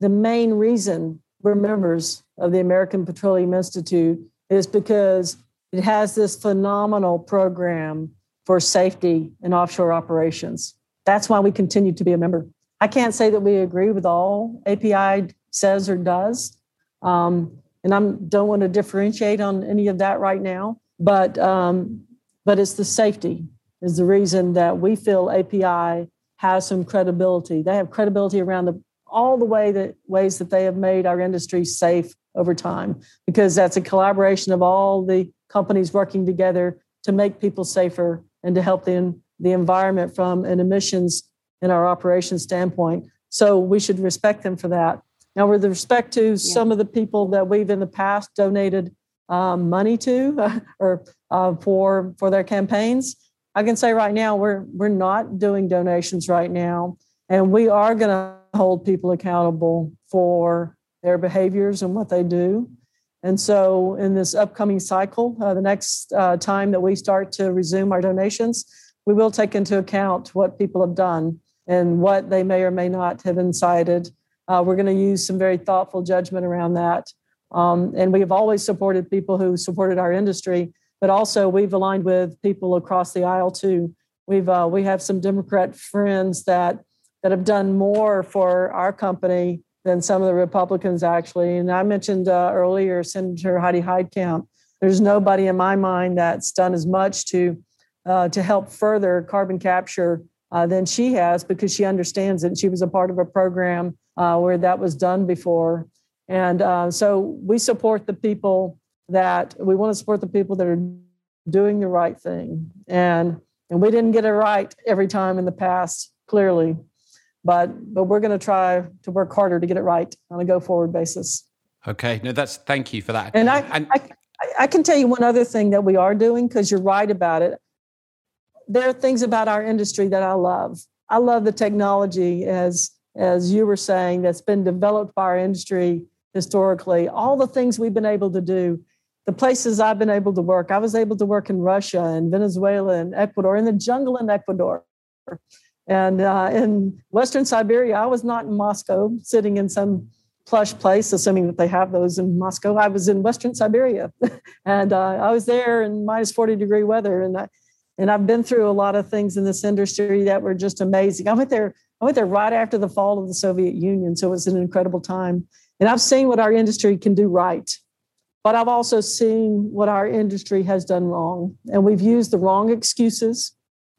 the main reason we're members of the American Petroleum Institute is because it has this phenomenal program for safety in offshore operations. That's why we continue to be a member. I can't say that we agree with all API says or does. Um, and I don't want to differentiate on any of that right now. But um, but it's the safety is the reason that we feel API has some credibility. They have credibility around the all the way that ways that they have made our industry safe over time because that's a collaboration of all the companies working together to make people safer and to help the, the environment from an emissions in our operation standpoint. So we should respect them for that. Now, with respect to yeah. some of the people that we've in the past donated um, money to uh, or uh, for for their campaigns, I can say right now we're we're not doing donations right now, and we are going to hold people accountable for their behaviors and what they do. And so, in this upcoming cycle, uh, the next uh, time that we start to resume our donations, we will take into account what people have done and what they may or may not have incited uh, we're going to use some very thoughtful judgment around that. Um, and we have always supported people who supported our industry, but also we've aligned with people across the aisle too. We've uh, we have some Democrat friends that that have done more for our company than some of the Republicans actually. And I mentioned uh, earlier Senator Heidi Heitkamp. There's nobody in my mind that's done as much to uh, to help further carbon capture uh, than she has because she understands it. She was a part of a program uh, where that was done before. And uh, so we support the people that we want to support the people that are doing the right thing. And and we didn't get it right every time in the past, clearly, but but we're going to try to work harder to get it right on a go forward basis. Okay, no, that's thank you for that. And I and, I, I can tell you one other thing that we are doing because you're right about it. There are things about our industry that I love. I love the technology as as you were saying, that's been developed by our industry historically, all the things we've been able to do, the places I've been able to work. I was able to work in Russia and Venezuela and Ecuador, in the jungle in Ecuador. And uh, in Western Siberia, I was not in Moscow sitting in some plush place, assuming that they have those in Moscow. I was in Western Siberia and uh, I was there in minus 40 degree weather. And I, and I've been through a lot of things in this industry that were just amazing. I went there I went there right after the fall of the Soviet Union, so it was an incredible time. And I've seen what our industry can do right, but I've also seen what our industry has done wrong. And we've used the wrong excuses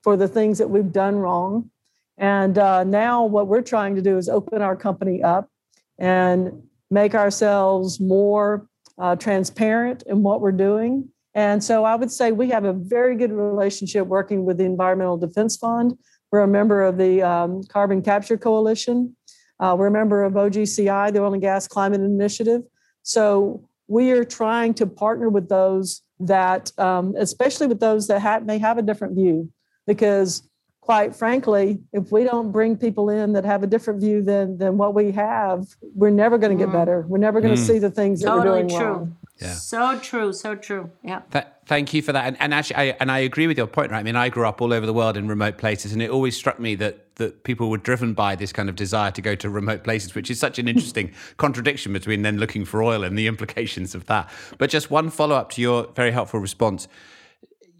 for the things that we've done wrong. And uh, now, what we're trying to do is open our company up and make ourselves more uh, transparent in what we're doing. And so I would say we have a very good relationship working with the Environmental Defense Fund we're a member of the um, Carbon Capture Coalition. Uh, we're a member of OGCI, the Oil and Gas Climate Initiative. So we are trying to partner with those that, um, especially with those that have, may have a different view. because quite frankly, if we don't bring people in that have a different view than than what we have, we're never going to get mm. better. We're never going to mm. see the things that totally we're doing true. wrong. Yeah. So true, so true. Yeah. Th- thank you for that. And, and actually, I, and I agree with your point. Right? I mean, I grew up all over the world in remote places, and it always struck me that that people were driven by this kind of desire to go to remote places, which is such an interesting contradiction between then looking for oil and the implications of that. But just one follow up to your very helpful response.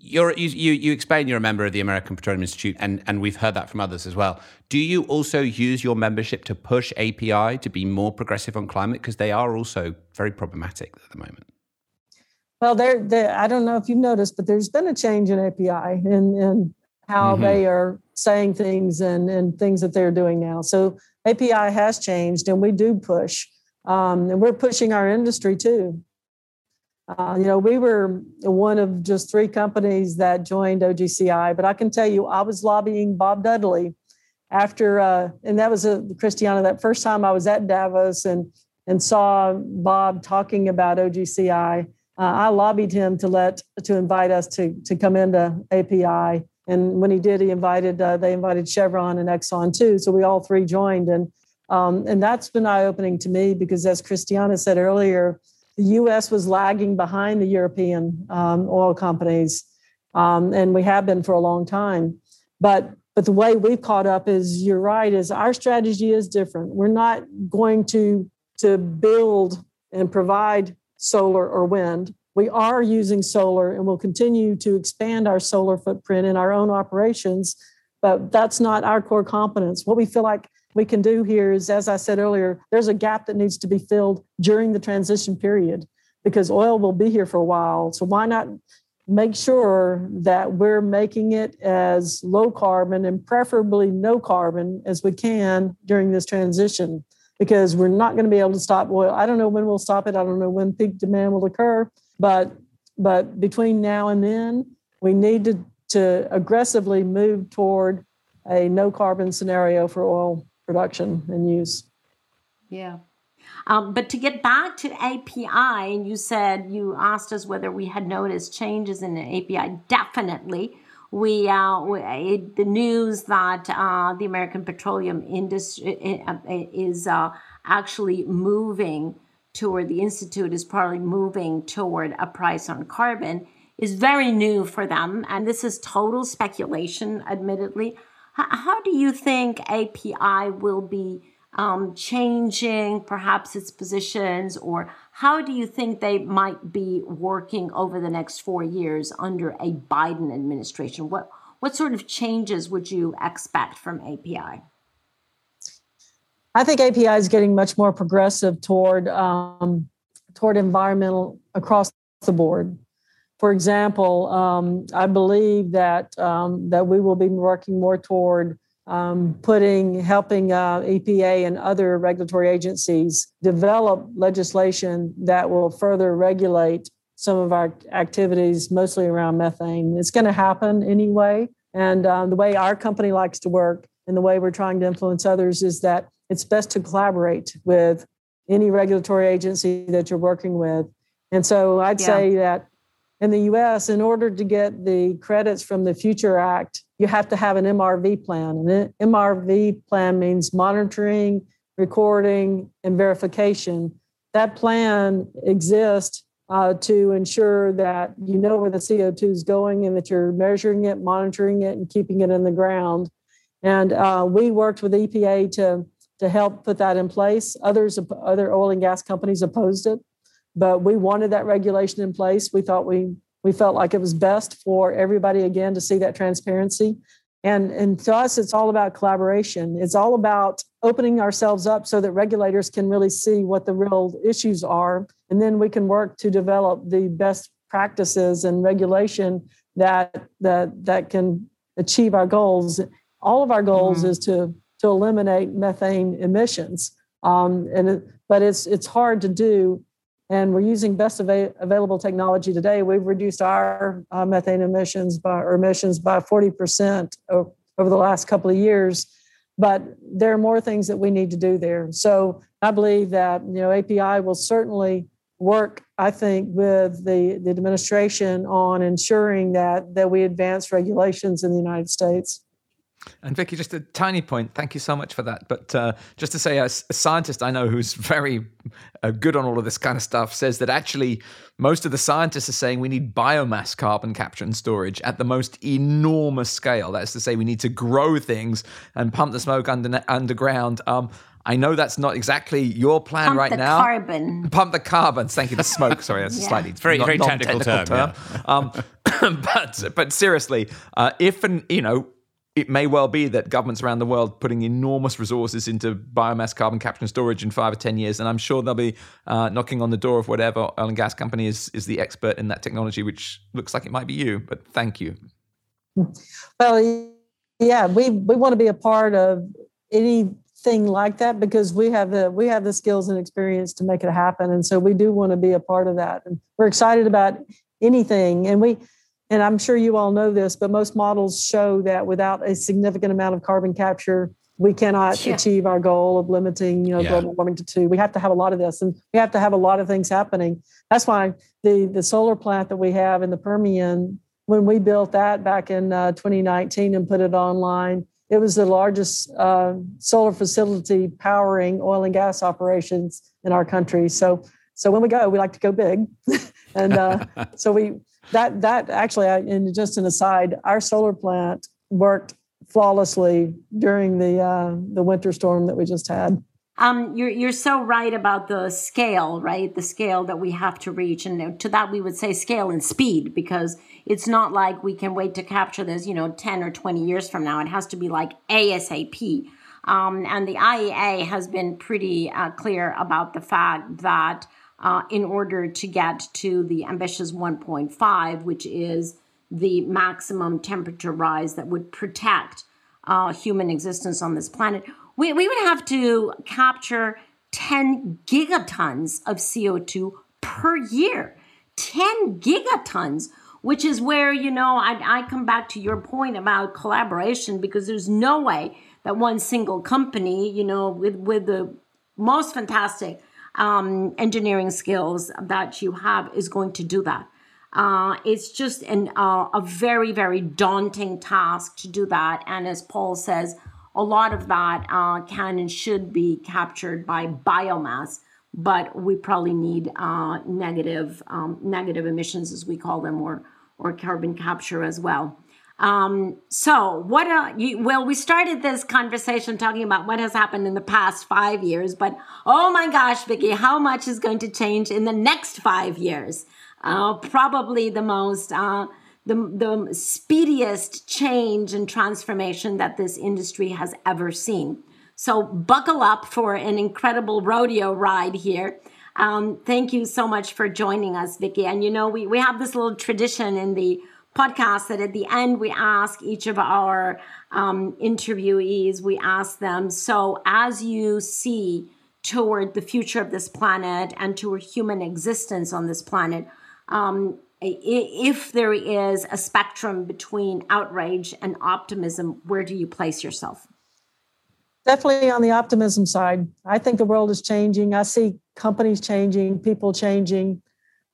You're, you, you, you explain you're a member of the American Petroleum Institute, and, and we've heard that from others as well. Do you also use your membership to push API to be more progressive on climate? Because they are also very problematic at the moment. Well, there, I don't know if you've noticed, but there's been a change in API and, and how mm-hmm. they are saying things and, and things that they're doing now. So API has changed, and we do push, um, and we're pushing our industry too. Uh, you know, we were one of just three companies that joined OGCI, but I can tell you, I was lobbying Bob Dudley after, uh, and that was a Christiana. That first time I was at Davos and and saw Bob talking about OGCI, uh, I lobbied him to let to invite us to to come into API. And when he did, he invited uh, they invited Chevron and Exxon too. So we all three joined, and um, and that's been eye opening to me because, as Christiana said earlier the US was lagging behind the European um, oil companies, um, and we have been for a long time. But but the way we've caught up is you're right is our strategy is different. We're not going to to build and provide solar or wind. We are using solar and we'll continue to expand our solar footprint in our own operations, but that's not our core competence. What we feel like we can do here is, as I said earlier, there's a gap that needs to be filled during the transition period because oil will be here for a while. So why not make sure that we're making it as low carbon and preferably no carbon as we can during this transition? Because we're not going to be able to stop oil. I don't know when we'll stop it. I don't know when peak demand will occur, but but between now and then, we need to, to aggressively move toward a no carbon scenario for oil production and use. Yeah. Um, but to get back to API, and you said you asked us whether we had noticed changes in the API. Definitely, we, uh, we the news that uh, the American petroleum industry uh, is uh, actually moving toward the institute is probably moving toward a price on carbon is very new for them, and this is total speculation, admittedly. How do you think API will be um, changing perhaps its positions, or how do you think they might be working over the next four years under a Biden administration? What what sort of changes would you expect from API? I think API is getting much more progressive toward um, toward environmental across the board for example, um, I believe that um, that we will be working more toward um, putting helping uh, EPA and other regulatory agencies develop legislation that will further regulate some of our activities, mostly around methane. It's going to happen anyway, and um, the way our company likes to work and the way we're trying to influence others is that it's best to collaborate with any regulatory agency that you're working with. And so I'd yeah. say that in the US, in order to get the credits from the Future Act, you have to have an MRV plan. An MRV plan means monitoring, recording, and verification. That plan exists uh, to ensure that you know where the CO2 is going and that you're measuring it, monitoring it, and keeping it in the ground. And uh, we worked with EPA to, to help put that in place. Others, other oil and gas companies opposed it but we wanted that regulation in place. We thought we we felt like it was best for everybody again to see that transparency. And, and to us, it's all about collaboration. It's all about opening ourselves up so that regulators can really see what the real issues are. And then we can work to develop the best practices and regulation that that that can achieve our goals. All of our goals mm-hmm. is to to eliminate methane emissions. Um, and it, but it's it's hard to do and we're using best ava- available technology today. We've reduced our uh, methane emissions by or emissions by 40% over, over the last couple of years, but there are more things that we need to do there. So I believe that you know API will certainly work, I think, with the, the administration on ensuring that that we advance regulations in the United States. And Vicki, just a tiny point. Thank you so much for that. But uh, just to say, as a scientist I know who's very uh, good on all of this kind of stuff says that actually most of the scientists are saying we need biomass carbon capture and storage at the most enormous scale. That is to say, we need to grow things and pump the smoke under, underground. Um, I know that's not exactly your plan Pump right the now. carbon. Pump the carbon. Thank you. The smoke. Sorry, that's Yeah. a slightly Very- non- very technical non-technical term, Um, but but seriously, uh, if and you know. It may well be that governments around the world putting enormous resources into biomass carbon capture and storage in five or ten years, and I'm sure they'll be uh, knocking on the door of whatever oil and gas company is is the expert in that technology, which looks like it might be you. But thank you. Well, yeah, we we want to be a part of anything like that because we have the we have the skills and experience to make it happen, and so we do want to be a part of that. And we're excited about anything, and we. And I'm sure you all know this, but most models show that without a significant amount of carbon capture, we cannot Yeah. achieve our goal of limiting, you know, Yeah. global warming to two. We have to have a lot of this, and we have to have a lot of things happening. That's why the the solar plant that we have in the Permian when we built that back in uh, 2019 and put it online, it was the largest uh, solar facility powering oil and gas operations in our country. So, so when we go, we like to go big, and uh, so we that that actually, I, and just an aside, our solar plant worked flawlessly during the uh, the winter storm that we just had. Um, you're you're so right about the scale, right? The scale that we have to reach, and to that we would say scale and speed, because it's not like we can wait to capture this, you know, ten or twenty years from now. It has to be like ASAP. Um, and the IEA has been pretty uh, clear about the fact that uh, in order to get to the ambitious 1.5, which is the maximum temperature rise that would protect uh, human existence on this planet, we, we would have to capture 10 gigatons of CO2 per year. 10 gigatons, which is where, you know, I, I come back to your point about collaboration because there's no way that one single company, you know, with, with the most fantastic um, engineering skills that you have is going to do that. Uh, it's just an, uh, a very, very daunting task to do that. And as Paul says, a lot of that uh, can and should be captured by biomass, but we probably need uh, negative um, negative emissions, as we call them, or or carbon capture as well. Um, so what? Uh, you, well, we started this conversation talking about what has happened in the past five years, but oh my gosh, Vicki, how much is going to change in the next five years? Uh, probably the most. Uh, the, the speediest change and transformation that this industry has ever seen. So, buckle up for an incredible rodeo ride here. Um, thank you so much for joining us, Vicki. And you know, we, we have this little tradition in the podcast that at the end we ask each of our um, interviewees, we ask them, so as you see toward the future of this planet and toward human existence on this planet, um, if there is a spectrum between outrage and optimism, where do you place yourself? Definitely on the optimism side. I think the world is changing. I see companies changing, people changing.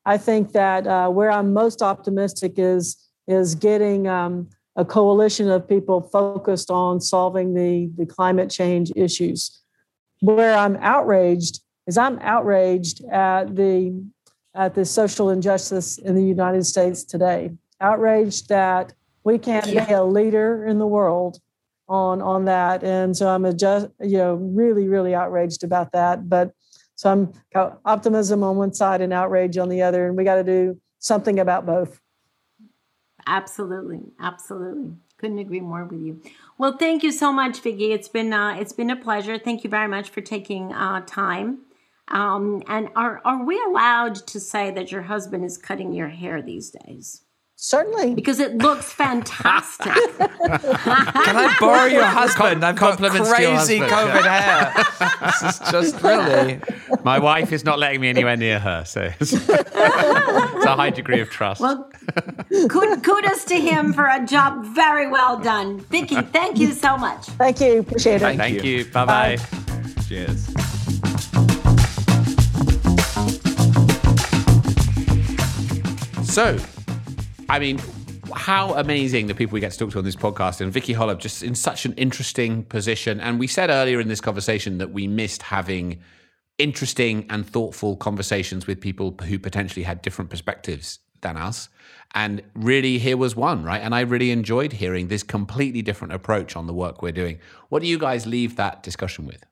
I think that uh, where I'm most optimistic is is getting um, a coalition of people focused on solving the the climate change issues. Where I'm outraged is I'm outraged at the at the social injustice in the United States today. Outraged that we can't be a leader in the world on on that, and so I'm just you know really really outraged about that. But so I'm optimism on one side and outrage on the other, and we got to do something about both. Absolutely, absolutely. Couldn't agree more with you. Well, thank you so much, Vicki. It's been uh, it's been a pleasure. Thank you very much for taking uh, time. Um, and are are we allowed to say that your husband is cutting your hair these days? Certainly. Because it looks fantastic. Can I borrow your husband? I've got compliments to your crazy husband, COVID hair. this is just really. My wife is not letting me anywhere near her, so it's, it's a high degree of trust. well, kudos to him for a job very well done. Vicki, thank you so much. Thank you. Appreciate it. Thank Thank you. you. Bye bye. Cheers. So, I mean, how amazing the people we get to talk to on this podcast and Vicki Hollub just in such an interesting position. And we said earlier in this conversation that we missed having interesting and thoughtful conversations with people who potentially had different perspectives than us. And really, here was one, right? And I really enjoyed hearing this completely different approach on the work we're doing. What do you guys leave that discussion with?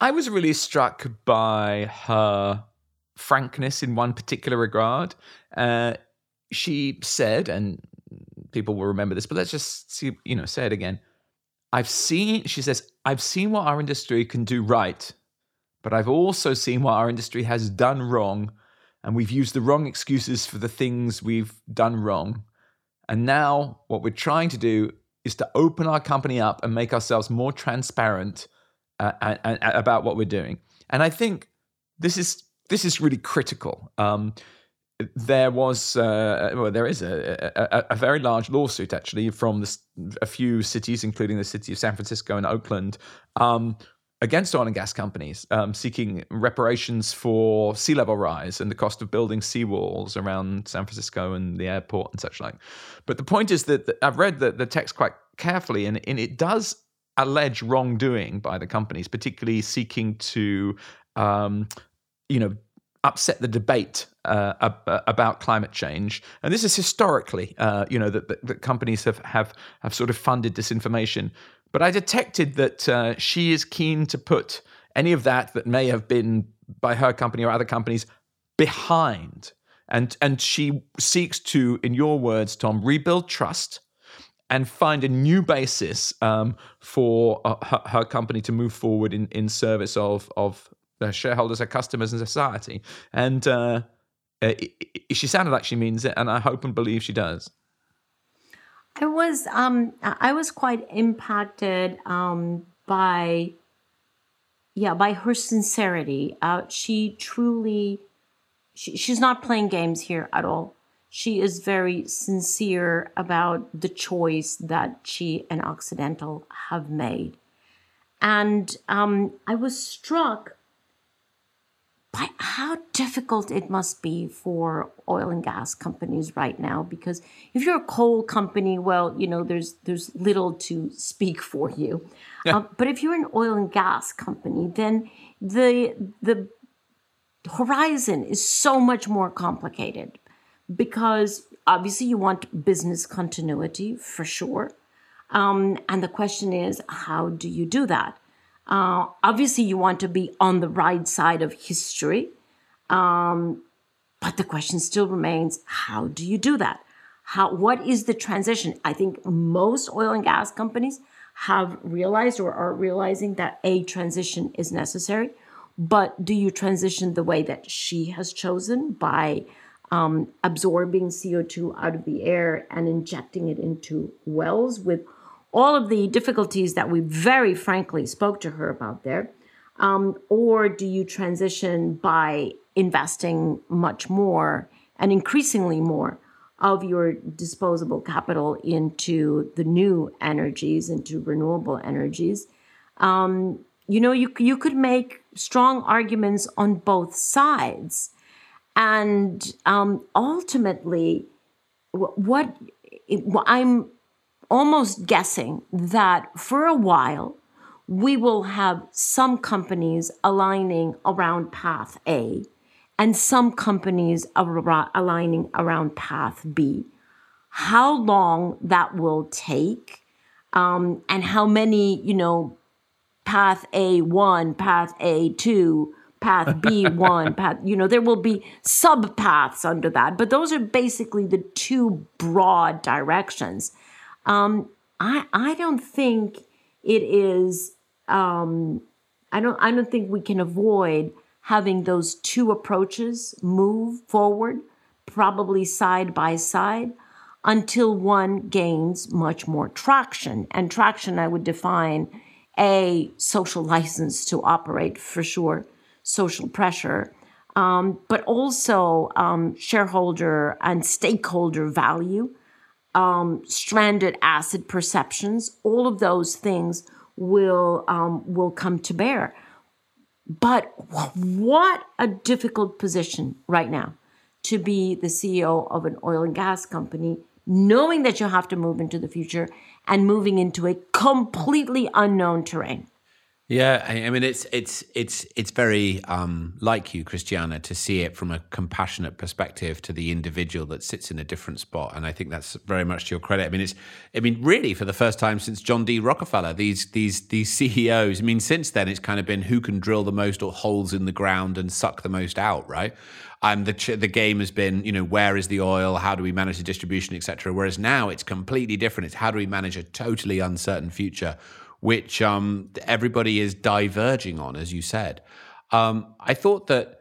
I was really struck by her frankness in one particular regard. Uh, she said, and people will remember this, but let's just see, you know, say it again. I've seen, she says, I've seen what our industry can do right, but I've also seen what our industry has done wrong, and we've used the wrong excuses for the things we've done wrong. And now what we're trying to do is to open our company up and make ourselves more transparent uh, about what we're doing. And I think this is this is really critical. Um, there was, uh, well, there is a, a, a, very large lawsuit actually from this, a few cities, including the city of San Francisco and Oakland, um, against oil and gas companies, um, seeking reparations for sea level rise and the cost of building seawalls around San Francisco and the airport and such like. But the point is that, that I've read the, the text quite carefully, and, and it does allege wrongdoing by the companies, particularly seeking to, um, you know, upset the debate uh, about climate change. And this is historically, uh, you know, that, that, that, companies have, have, have sort of funded disinformation. But I detected that uh, she is keen to put any of that that may have been by her company or other companies behind. And, and she seeks to, in your words, Tom, rebuild trust and find a new basis um, for uh, her, her, company to move forward in, in service of, of their shareholders, their customers, and society. And uh, it, it, she sounded like she means it, and I hope and believe she does. I was um, I was quite impacted um, by yeah by her sincerity. Uh, she truly she, she's not playing games here at all. She is very sincere about the choice that she and Occidental have made. And um, I was struck by how difficult it must be for oil and gas companies right now because if you're a coal company well you know there's there's little to speak for you. Yeah. uh, but if you're an oil and gas company then the the horizon is so much more complicated because obviously you want business continuity for sure. Um, and the question is how do you do that uh, obviously, you want to be on the right side of history. Um, but the question still remains how do you do that? How, what is the transition? I think most oil and gas companies have realized or are realizing that a transition is necessary. But do you transition the way that she has chosen by um, absorbing CO2 out of the air and injecting it into wells with all of the difficulties that we very frankly spoke to her about there? Um, or do you transition by investing much more and increasingly more of your disposable capital into the new energies, into renewable energies? Um, you know, you, you could make strong arguments on both sides. And um, ultimately, what I'm almost guessing that for a while, we will have some companies aligning around path A and some companies aligning around path B. How long that will take um, and how many, you know, path A1, path A2, path B1, path, you know, there will be sub paths under that, but those are basically the two broad directions. Um, I I don't think it is. Um, I don't I don't think we can avoid having those two approaches move forward, probably side by side, until one gains much more traction. And traction, I would define a social license to operate for sure, social pressure, um, but also um, shareholder and stakeholder value um, stranded asset perceptions, all of those things will um, will come to bear. But what a difficult position right now to be the CEO of an oil and gas company, knowing that you have to move into the future and moving into a completely unknown terrain. Yeah, I mean it's it's it's it's very um, like you, Christiana, to see it from a compassionate perspective to the individual that sits in a different spot, and I think that's very much to your credit. I mean, it's I mean really for the first time since John D. Rockefeller, these these these CEOs. I mean, since then it's kind of been who can drill the most or holes in the ground and suck the most out, right? And the the game has been, you know, where is the oil? How do we manage the distribution, etc. Whereas now it's completely different. It's how do we manage a totally uncertain future which um, everybody is diverging on, as you said. Um, I thought that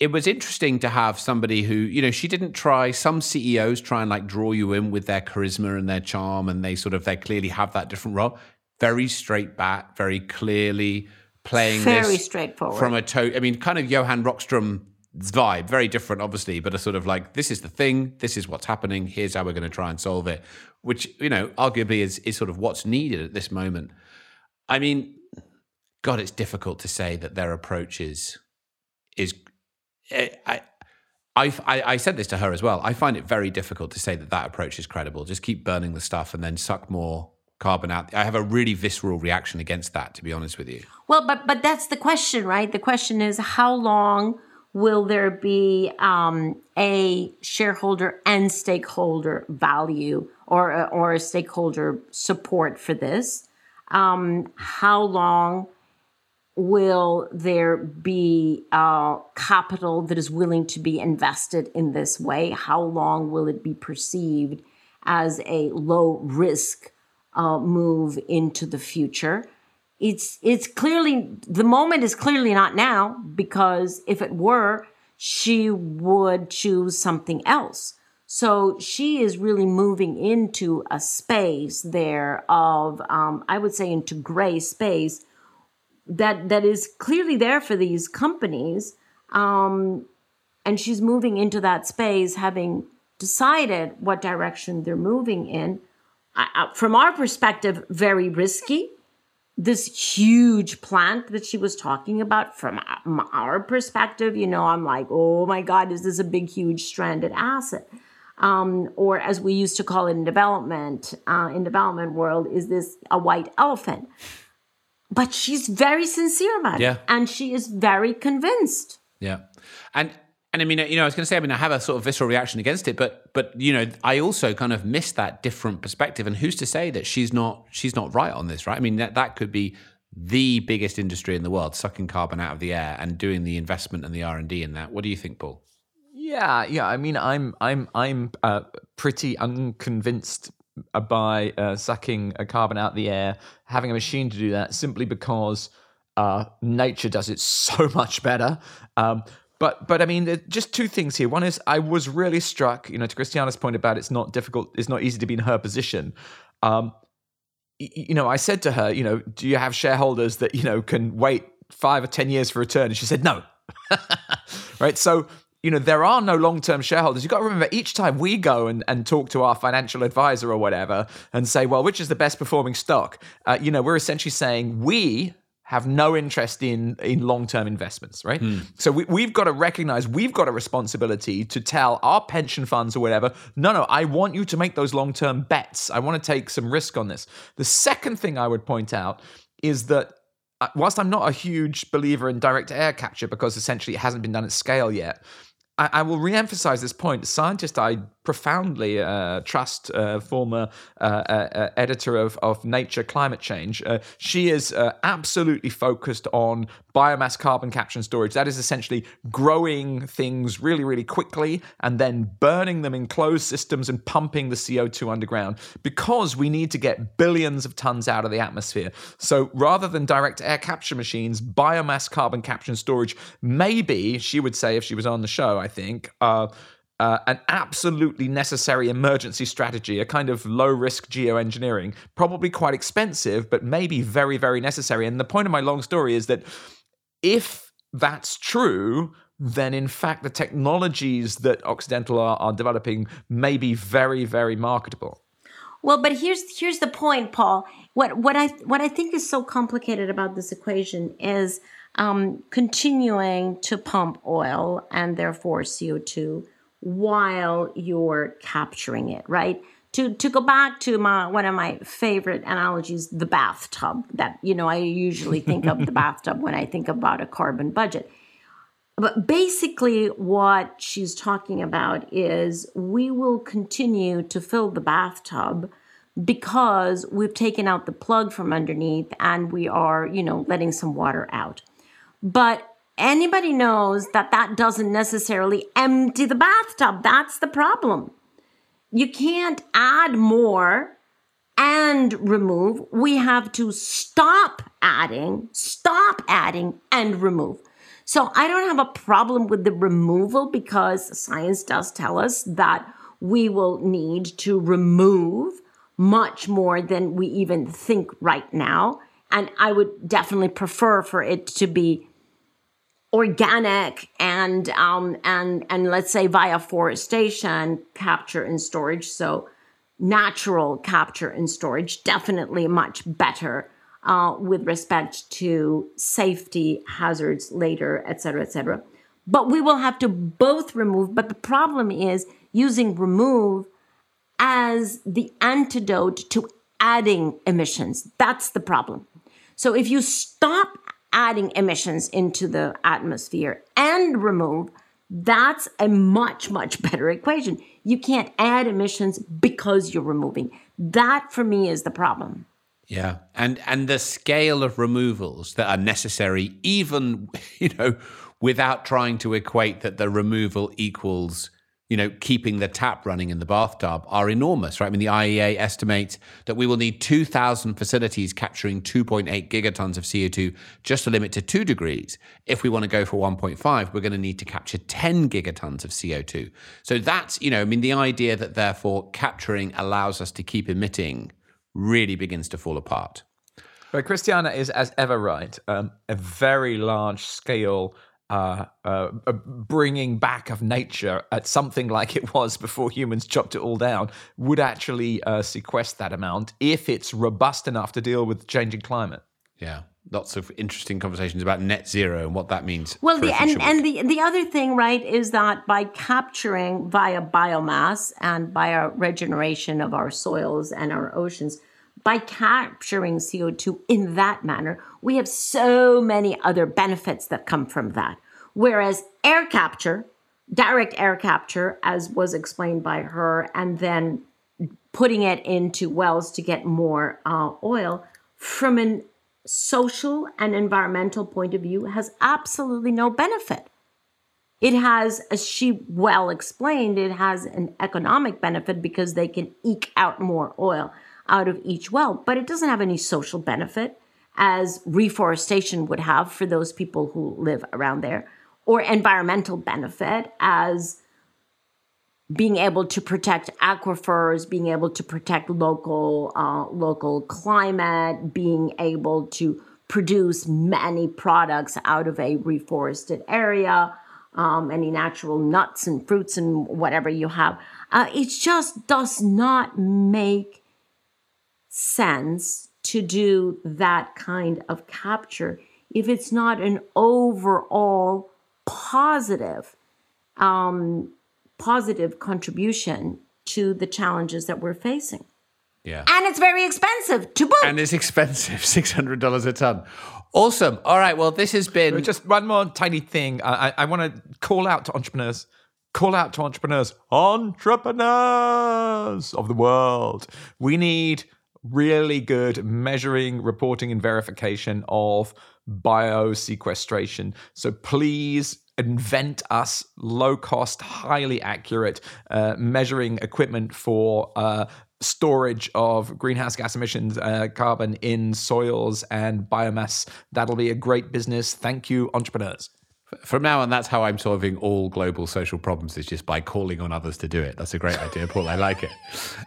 it was interesting to have somebody who, you know, she didn't try. Some CEOs try and like draw you in with their charisma and their charm, and they sort of they clearly have that different role. Very straight back, very clearly playing very straightforward from a to. I mean, kind of Johan Rockström vibe, very different, obviously, but a sort of like this is the thing, this is what's happening, here's how we're going to try and solve it which you know arguably is is sort of what's needed at this moment. I mean, God, it's difficult to say that their approach is is. Eh, I, I, I, said this to her as well. I find it very difficult to say that that approach is credible. Just keep burning the stuff and then suck more carbon out. I have a really visceral reaction against that, to be honest with you. Well, but but that's the question, right? The question is how long will there be um, a shareholder and stakeholder value or or a stakeholder support for this? Um, how long will there be uh, capital that is willing to be invested in this way? How long will it be perceived as a low risk uh, move into the future? It's it's clearly the moment is clearly not now because if it were, she would choose something else. So she is really moving into a space there of, um, I would say, into gray space that that is clearly there for these companies, um, and she's moving into that space, having decided what direction they're moving in. I, from our perspective, very risky. This huge plant that she was talking about, from our perspective, you know, I'm like, oh my God, is this a big, huge stranded asset? um, or as we used to call it in development, uh, in development world, is this a white elephant? But she's very sincere about yeah. it, and she is very convinced. Yeah, and and I mean, you know, I was going to say, I mean, I have a sort of visceral reaction against it, but but you know, I also kind of miss that different perspective. And who's to say that she's not she's not right on this, right? I mean, that that could be the biggest industry in the world, sucking carbon out of the air and doing the investment and the R and D in that. What do you think, Paul? Yeah, yeah. I mean, I'm I'm I'm uh, pretty unconvinced by uh, sucking carbon out of the air, having a machine to do that, simply because uh, nature does it so much better. Um, but but I mean, just two things here. One is I was really struck, you know, to Christiana's point about it's not difficult, it's not easy to be in her position. Um, you know, I said to her, you know, do you have shareholders that you know can wait five or ten years for a return? And she said no. right. So you know, there are no long term shareholders. You've got to remember each time we go and, and talk to our financial advisor or whatever and say, well, which is the best performing stock? Uh, you know, we're essentially saying we have no interest in in long term investments, right? Mm. So we, we've got to recognize we've got a responsibility to tell our pension funds or whatever, no, no, I want you to make those long term bets. I want to take some risk on this. The second thing I would point out is that uh, whilst I'm not a huge believer in direct air capture because essentially it hasn't been done at scale yet, I, I will re-emphasize this point. The Scientist I profoundly uh, trust, uh, former uh, uh, uh, editor of, of Nature Climate Change. Uh, she is absolutely focused on biomass carbon capture and storage. That is essentially growing things really, really quickly and then burning them in closed systems and pumping the CO2 underground because we need to get billions of tons out of the atmosphere. So rather than direct air capture machines, biomass carbon capture and storage, maybe she would say if she was on the show, I think. Uh, an absolutely necessary emergency strategy, a kind of low risk geoengineering, probably quite expensive, but maybe very, very necessary. And the point of my long story is that if that's true, then in fact the technologies that Occidental are, are developing may be very, very marketable. Well, but here's here's the point, Paul. What what I what I think is so complicated about this equation is um, continuing to pump oil and therefore CO2 while you're capturing it, right? To, to go back to my one of my favorite analogies, the bathtub. That you know, I usually think of the bathtub when I think about a carbon budget. But basically, what she's talking about is we will continue to fill the bathtub because we've taken out the plug from underneath and we are, you know, letting some water out. But anybody knows that that doesn't necessarily empty the bathtub. That's the problem. You can't add more and remove. We have to stop adding, stop adding, and remove. So I don't have a problem with the removal because science does tell us that we will need to remove much more than we even think right now. And I would definitely prefer for it to be organic and um, and and let's say via forestation capture and storage. So natural capture and storage definitely much better uh, with respect to safety hazards later, et cetera, et cetera. But we will have to both remove. But the problem is using remove as the antidote to adding emissions. That's the problem. So if you stop adding emissions into the atmosphere and remove, that's a much, much better equation. You can't add emissions because you're removing. That for me is the problem. Yeah. And and the scale of removals that are necessary, even, you know, without trying to equate that the removal equals you know, keeping the tap running in the bathtub are enormous, right? I mean, the IEA estimates that we will need 2,000 facilities capturing 2.8 gigatons of CO2 just to limit to two degrees. If we want to go for 1.5, we're going to need to capture 10 gigatons of CO2. So that's, you know, I mean, the idea that therefore capturing allows us to keep emitting really begins to fall apart. But Christiana is, as ever, right. Um, a very large scale uh, uh, bringing back of nature at something like it was before humans chopped it all down would actually uh, sequester that amount if it's robust enough to deal with changing climate. Yeah, lots of interesting conversations about net zero and what that means. Well, the, and, and the the other thing, right, is that by capturing via biomass and by regeneration of our soils and our oceans, by capturing CO2 in that manner, we have so many other benefits that come from that. Whereas air capture, direct air capture, as was explained by her, and then putting it into wells to get more uh, oil, from a social and environmental point of view, has absolutely no benefit. It has, as she well explained, it has an economic benefit because they can eke out more oil out of each well, but it doesn't have any social benefit as reforestation would have for those people who live around there, or environmental benefit as being able to protect aquifers, being able to protect local uh, local climate, being able to produce many products out of a reforested area, um, any natural nuts and fruits and whatever you have. Uh, it just does not make sense to do that kind of capture if it's not an overall positive um, positive contribution to the challenges that we're facing. Yeah. And it's very expensive to boot. And it's expensive, $600 a ton. Awesome. All right. Well, this has been. Just one more tiny thing. I, I want to call out to entrepreneurs. Call out to entrepreneurs. Entrepreneurs of the world. We need really good measuring, reporting, and verification of biosequestration. So please invent us low cost, highly accurate uh, measuring equipment for uh, storage of greenhouse gas emissions, uh, carbon in soils and biomass. That'll be a great business. Thank you, entrepreneurs. From now on, that's how I'm solving all global social problems, is just by calling on others to do it. That's a great idea, Paul. I like it.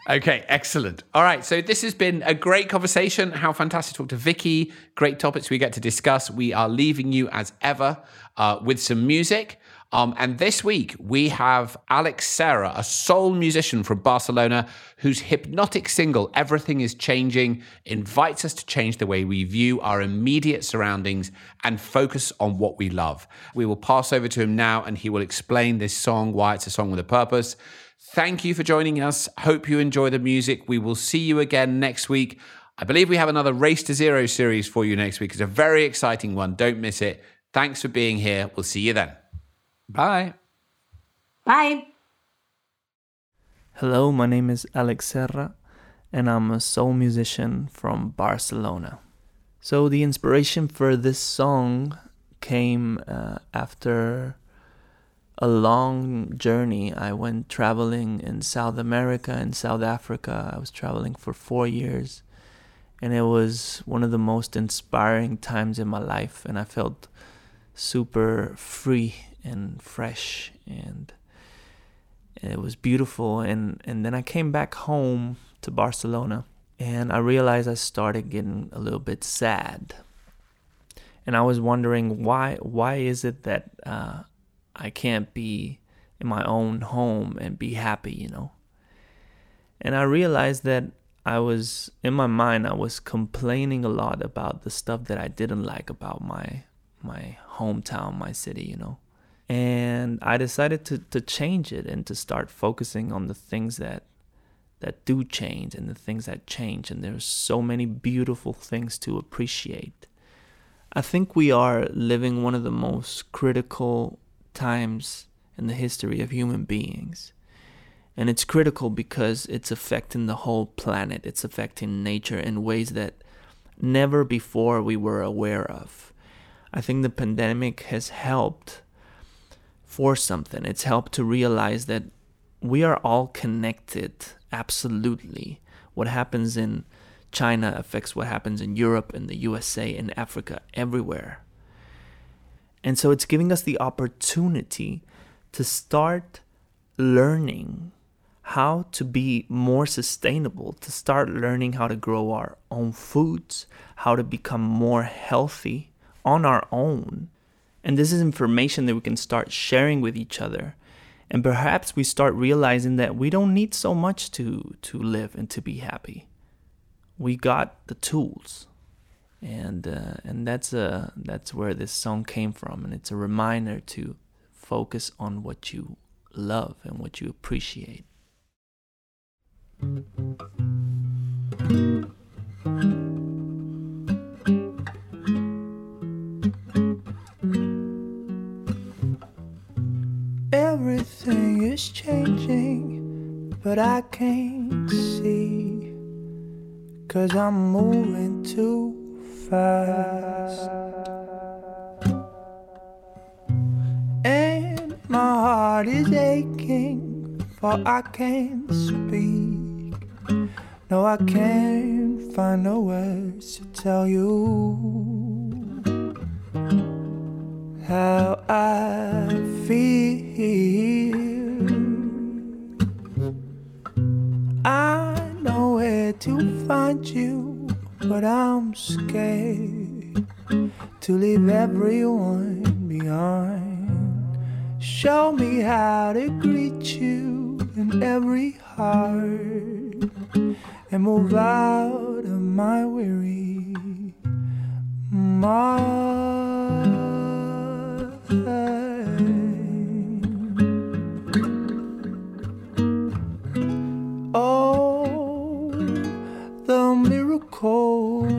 Okay, excellent. All right, so this has been a great conversation. How fantastic to talk to Vicki. Great topics we get to discuss. We are leaving you, as ever, uh, with some music. Um, and this week we have Alex Serra, a soul musician from Barcelona, whose hypnotic single "Everything Is Changing" invites us to change the way we view our immediate surroundings and focus on what we love. We will pass over to him now, and he will explain this song, why it's a song with a purpose. Thank you for joining us. Hope you enjoy the music. We will see you again next week. I believe we have another Race to Zero series for you next week. It's a very exciting one. Don't miss it. Thanks for being here. We'll see you then. Bye. Bye. Hello, my name is Alex Serra, and I'm a soul musician from Barcelona. So, the inspiration for this song came uh, after a long journey. I went traveling in South America and South Africa. I was traveling for four years, and it was one of the most inspiring times in my life, and I felt super free and fresh and it was beautiful. And and then I came back home to Barcelona and I realized I started getting a little bit sad. And I was wondering why why is it that uh, I can't be in my own home and be happy you know? And I realized that I was in my mind I was complaining a lot about the stuff that I didn't like about my my hometown my city you know and I decided to to change it and to start focusing on the things that that do change and the things that change and there's so many beautiful things to appreciate. I think we are living one of the most critical times in the history of human beings. And it's critical because it's affecting the whole planet. It's affecting nature in ways that never before we were aware of. I think the pandemic has helped for something. It's helped to realize that we are all connected, absolutely. What happens in China affects what happens in Europe, in the USA, in Africa, everywhere. And so it's giving us the opportunity to start learning how to be more sustainable, to start learning how to grow our own foods, how to become more healthy on our own and this is information that we can start sharing with each other. And perhaps we start realizing that we don't need so much to, to live and to be happy. We got the tools. And, uh, and that's, uh, that's where this song came from. And it's a reminder to focus on what you love and what you appreciate. Everything is changing, but I can't see. Cause I'm moving too fast. And my heart is aching, for I can't speak. No, I can't find no words to tell you how I feel. I know where to find you, but I'm scared to leave everyone behind. Show me how to greet you in every heart and move out of my weary mind. Oh, the miracles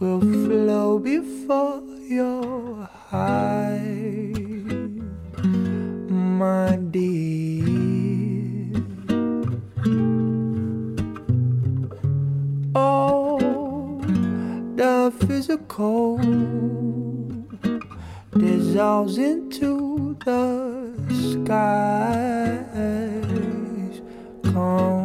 will flow before your eyes, my dear. Oh, the physical dissolves into the skies. Come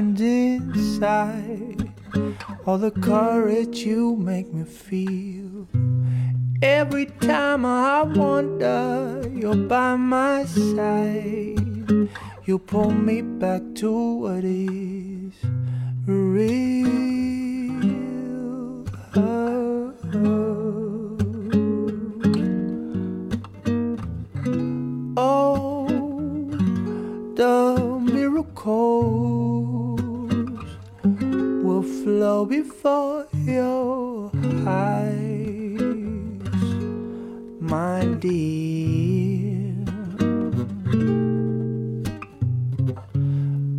burns inside. All the courage you make me feel. Every time I wonder, you're by my side. You pull me back to what is real. Oh, oh. Oh, the miracles will flow before your eyes, my dear.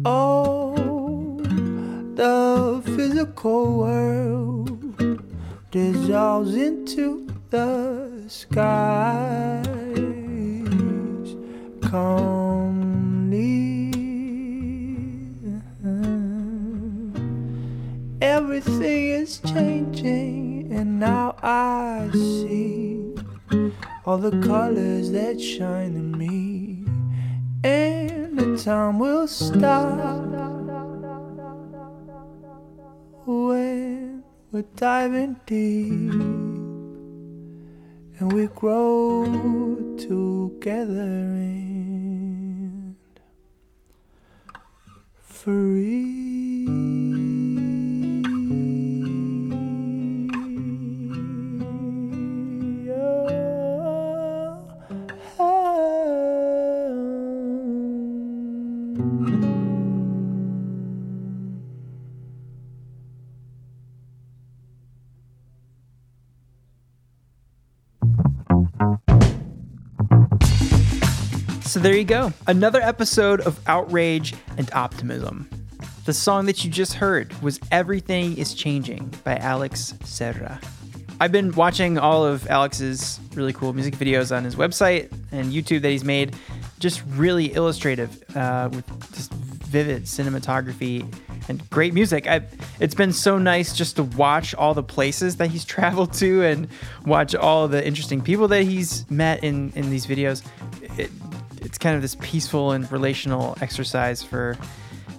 Oh, the physical world dissolves into the skies. Come Everything is changing, and now I see all the colors that shine in me, and the time will stop when we're diving deep and we grow together and free. So there you go. Another episode of Outrage and Optimism. The song that you just heard was Everything is Changing by Alex Serra. I've been watching all of Alex's really cool music videos on his website and YouTube that he's made. Just really illustrative uh, with just vivid cinematography and great music. I, it's been so nice just to watch all the places that he's traveled to and watch all the interesting people that he's met in, in these videos. It, it's kind of this peaceful and relational exercise for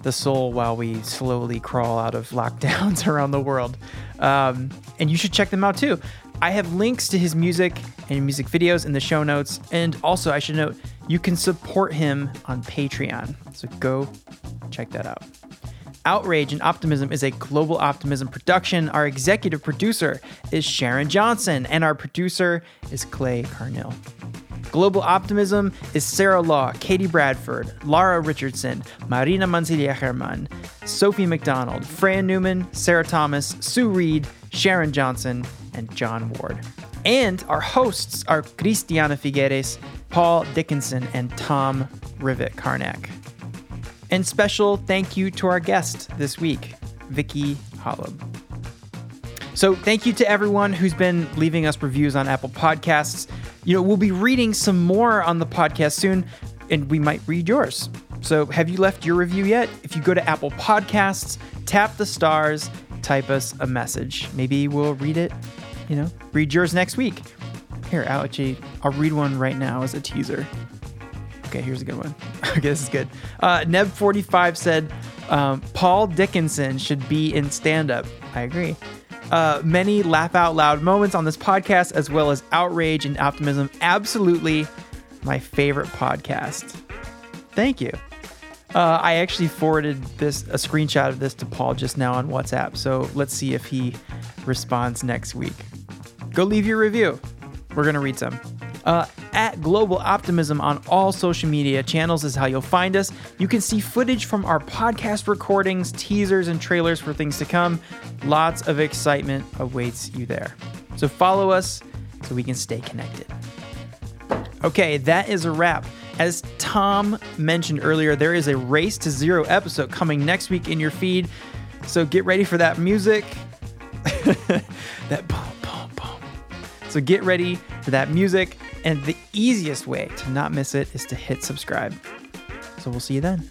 the soul while we slowly crawl out of lockdowns around the world. Um, and you should check them out too. I have links to his music and music videos in the show notes. And also, I should note, you can support him on Patreon. So go check that out. Outrage and Optimism is a global optimism production. Our executive producer is Sharon Johnson, and our producer is Clay Carnill. Global Optimism is Sarah Law, Katie Bradford, Lara Richardson, Marina Mancilia Herman, Sophie McDonald, Fran Newman, Sarah Thomas, Sue Reed, Sharon Johnson, and John Ward. And our hosts are Christiana Figueres, Paul Dickinson, and Tom Rivett-Carnac. And special thank you to our guest this week, Vicki Hollub. So thank you to everyone who's been leaving us reviews on Apple Podcasts. You know, we'll be reading some more on the podcast soon, and we might read yours. So have you left your review yet? If you go to Apple Podcasts, tap the stars, type us a message. Maybe we'll read it, you know, read yours next week. Here, actually, I'll read one right now as a teaser. Okay, here's a good one. okay, this is good. Uh, Neb45 said, um, Paul Dickinson should be in stand up. I agree. Uh, many laugh out loud moments on this podcast, as well as outrage and optimism. Absolutely my favorite podcast. Thank you. Uh, I actually forwarded this a screenshot of this to Paul just now on WhatsApp. So let's see if he responds next week. Go leave your review. We're gonna read some. Uh, at Global Optimism on all social media channels is how you'll find us. You can see footage from our podcast recordings, teasers, and trailers for things to come. Lots of excitement awaits you there. So follow us so we can stay connected. Okay, that is a wrap. As Tom mentioned earlier, there is a Race to Zero episode coming next week in your feed. So get ready for that music. that boom, boom, boom. So get ready for that music. And the easiest way to not miss it is to hit subscribe. So we'll see you then.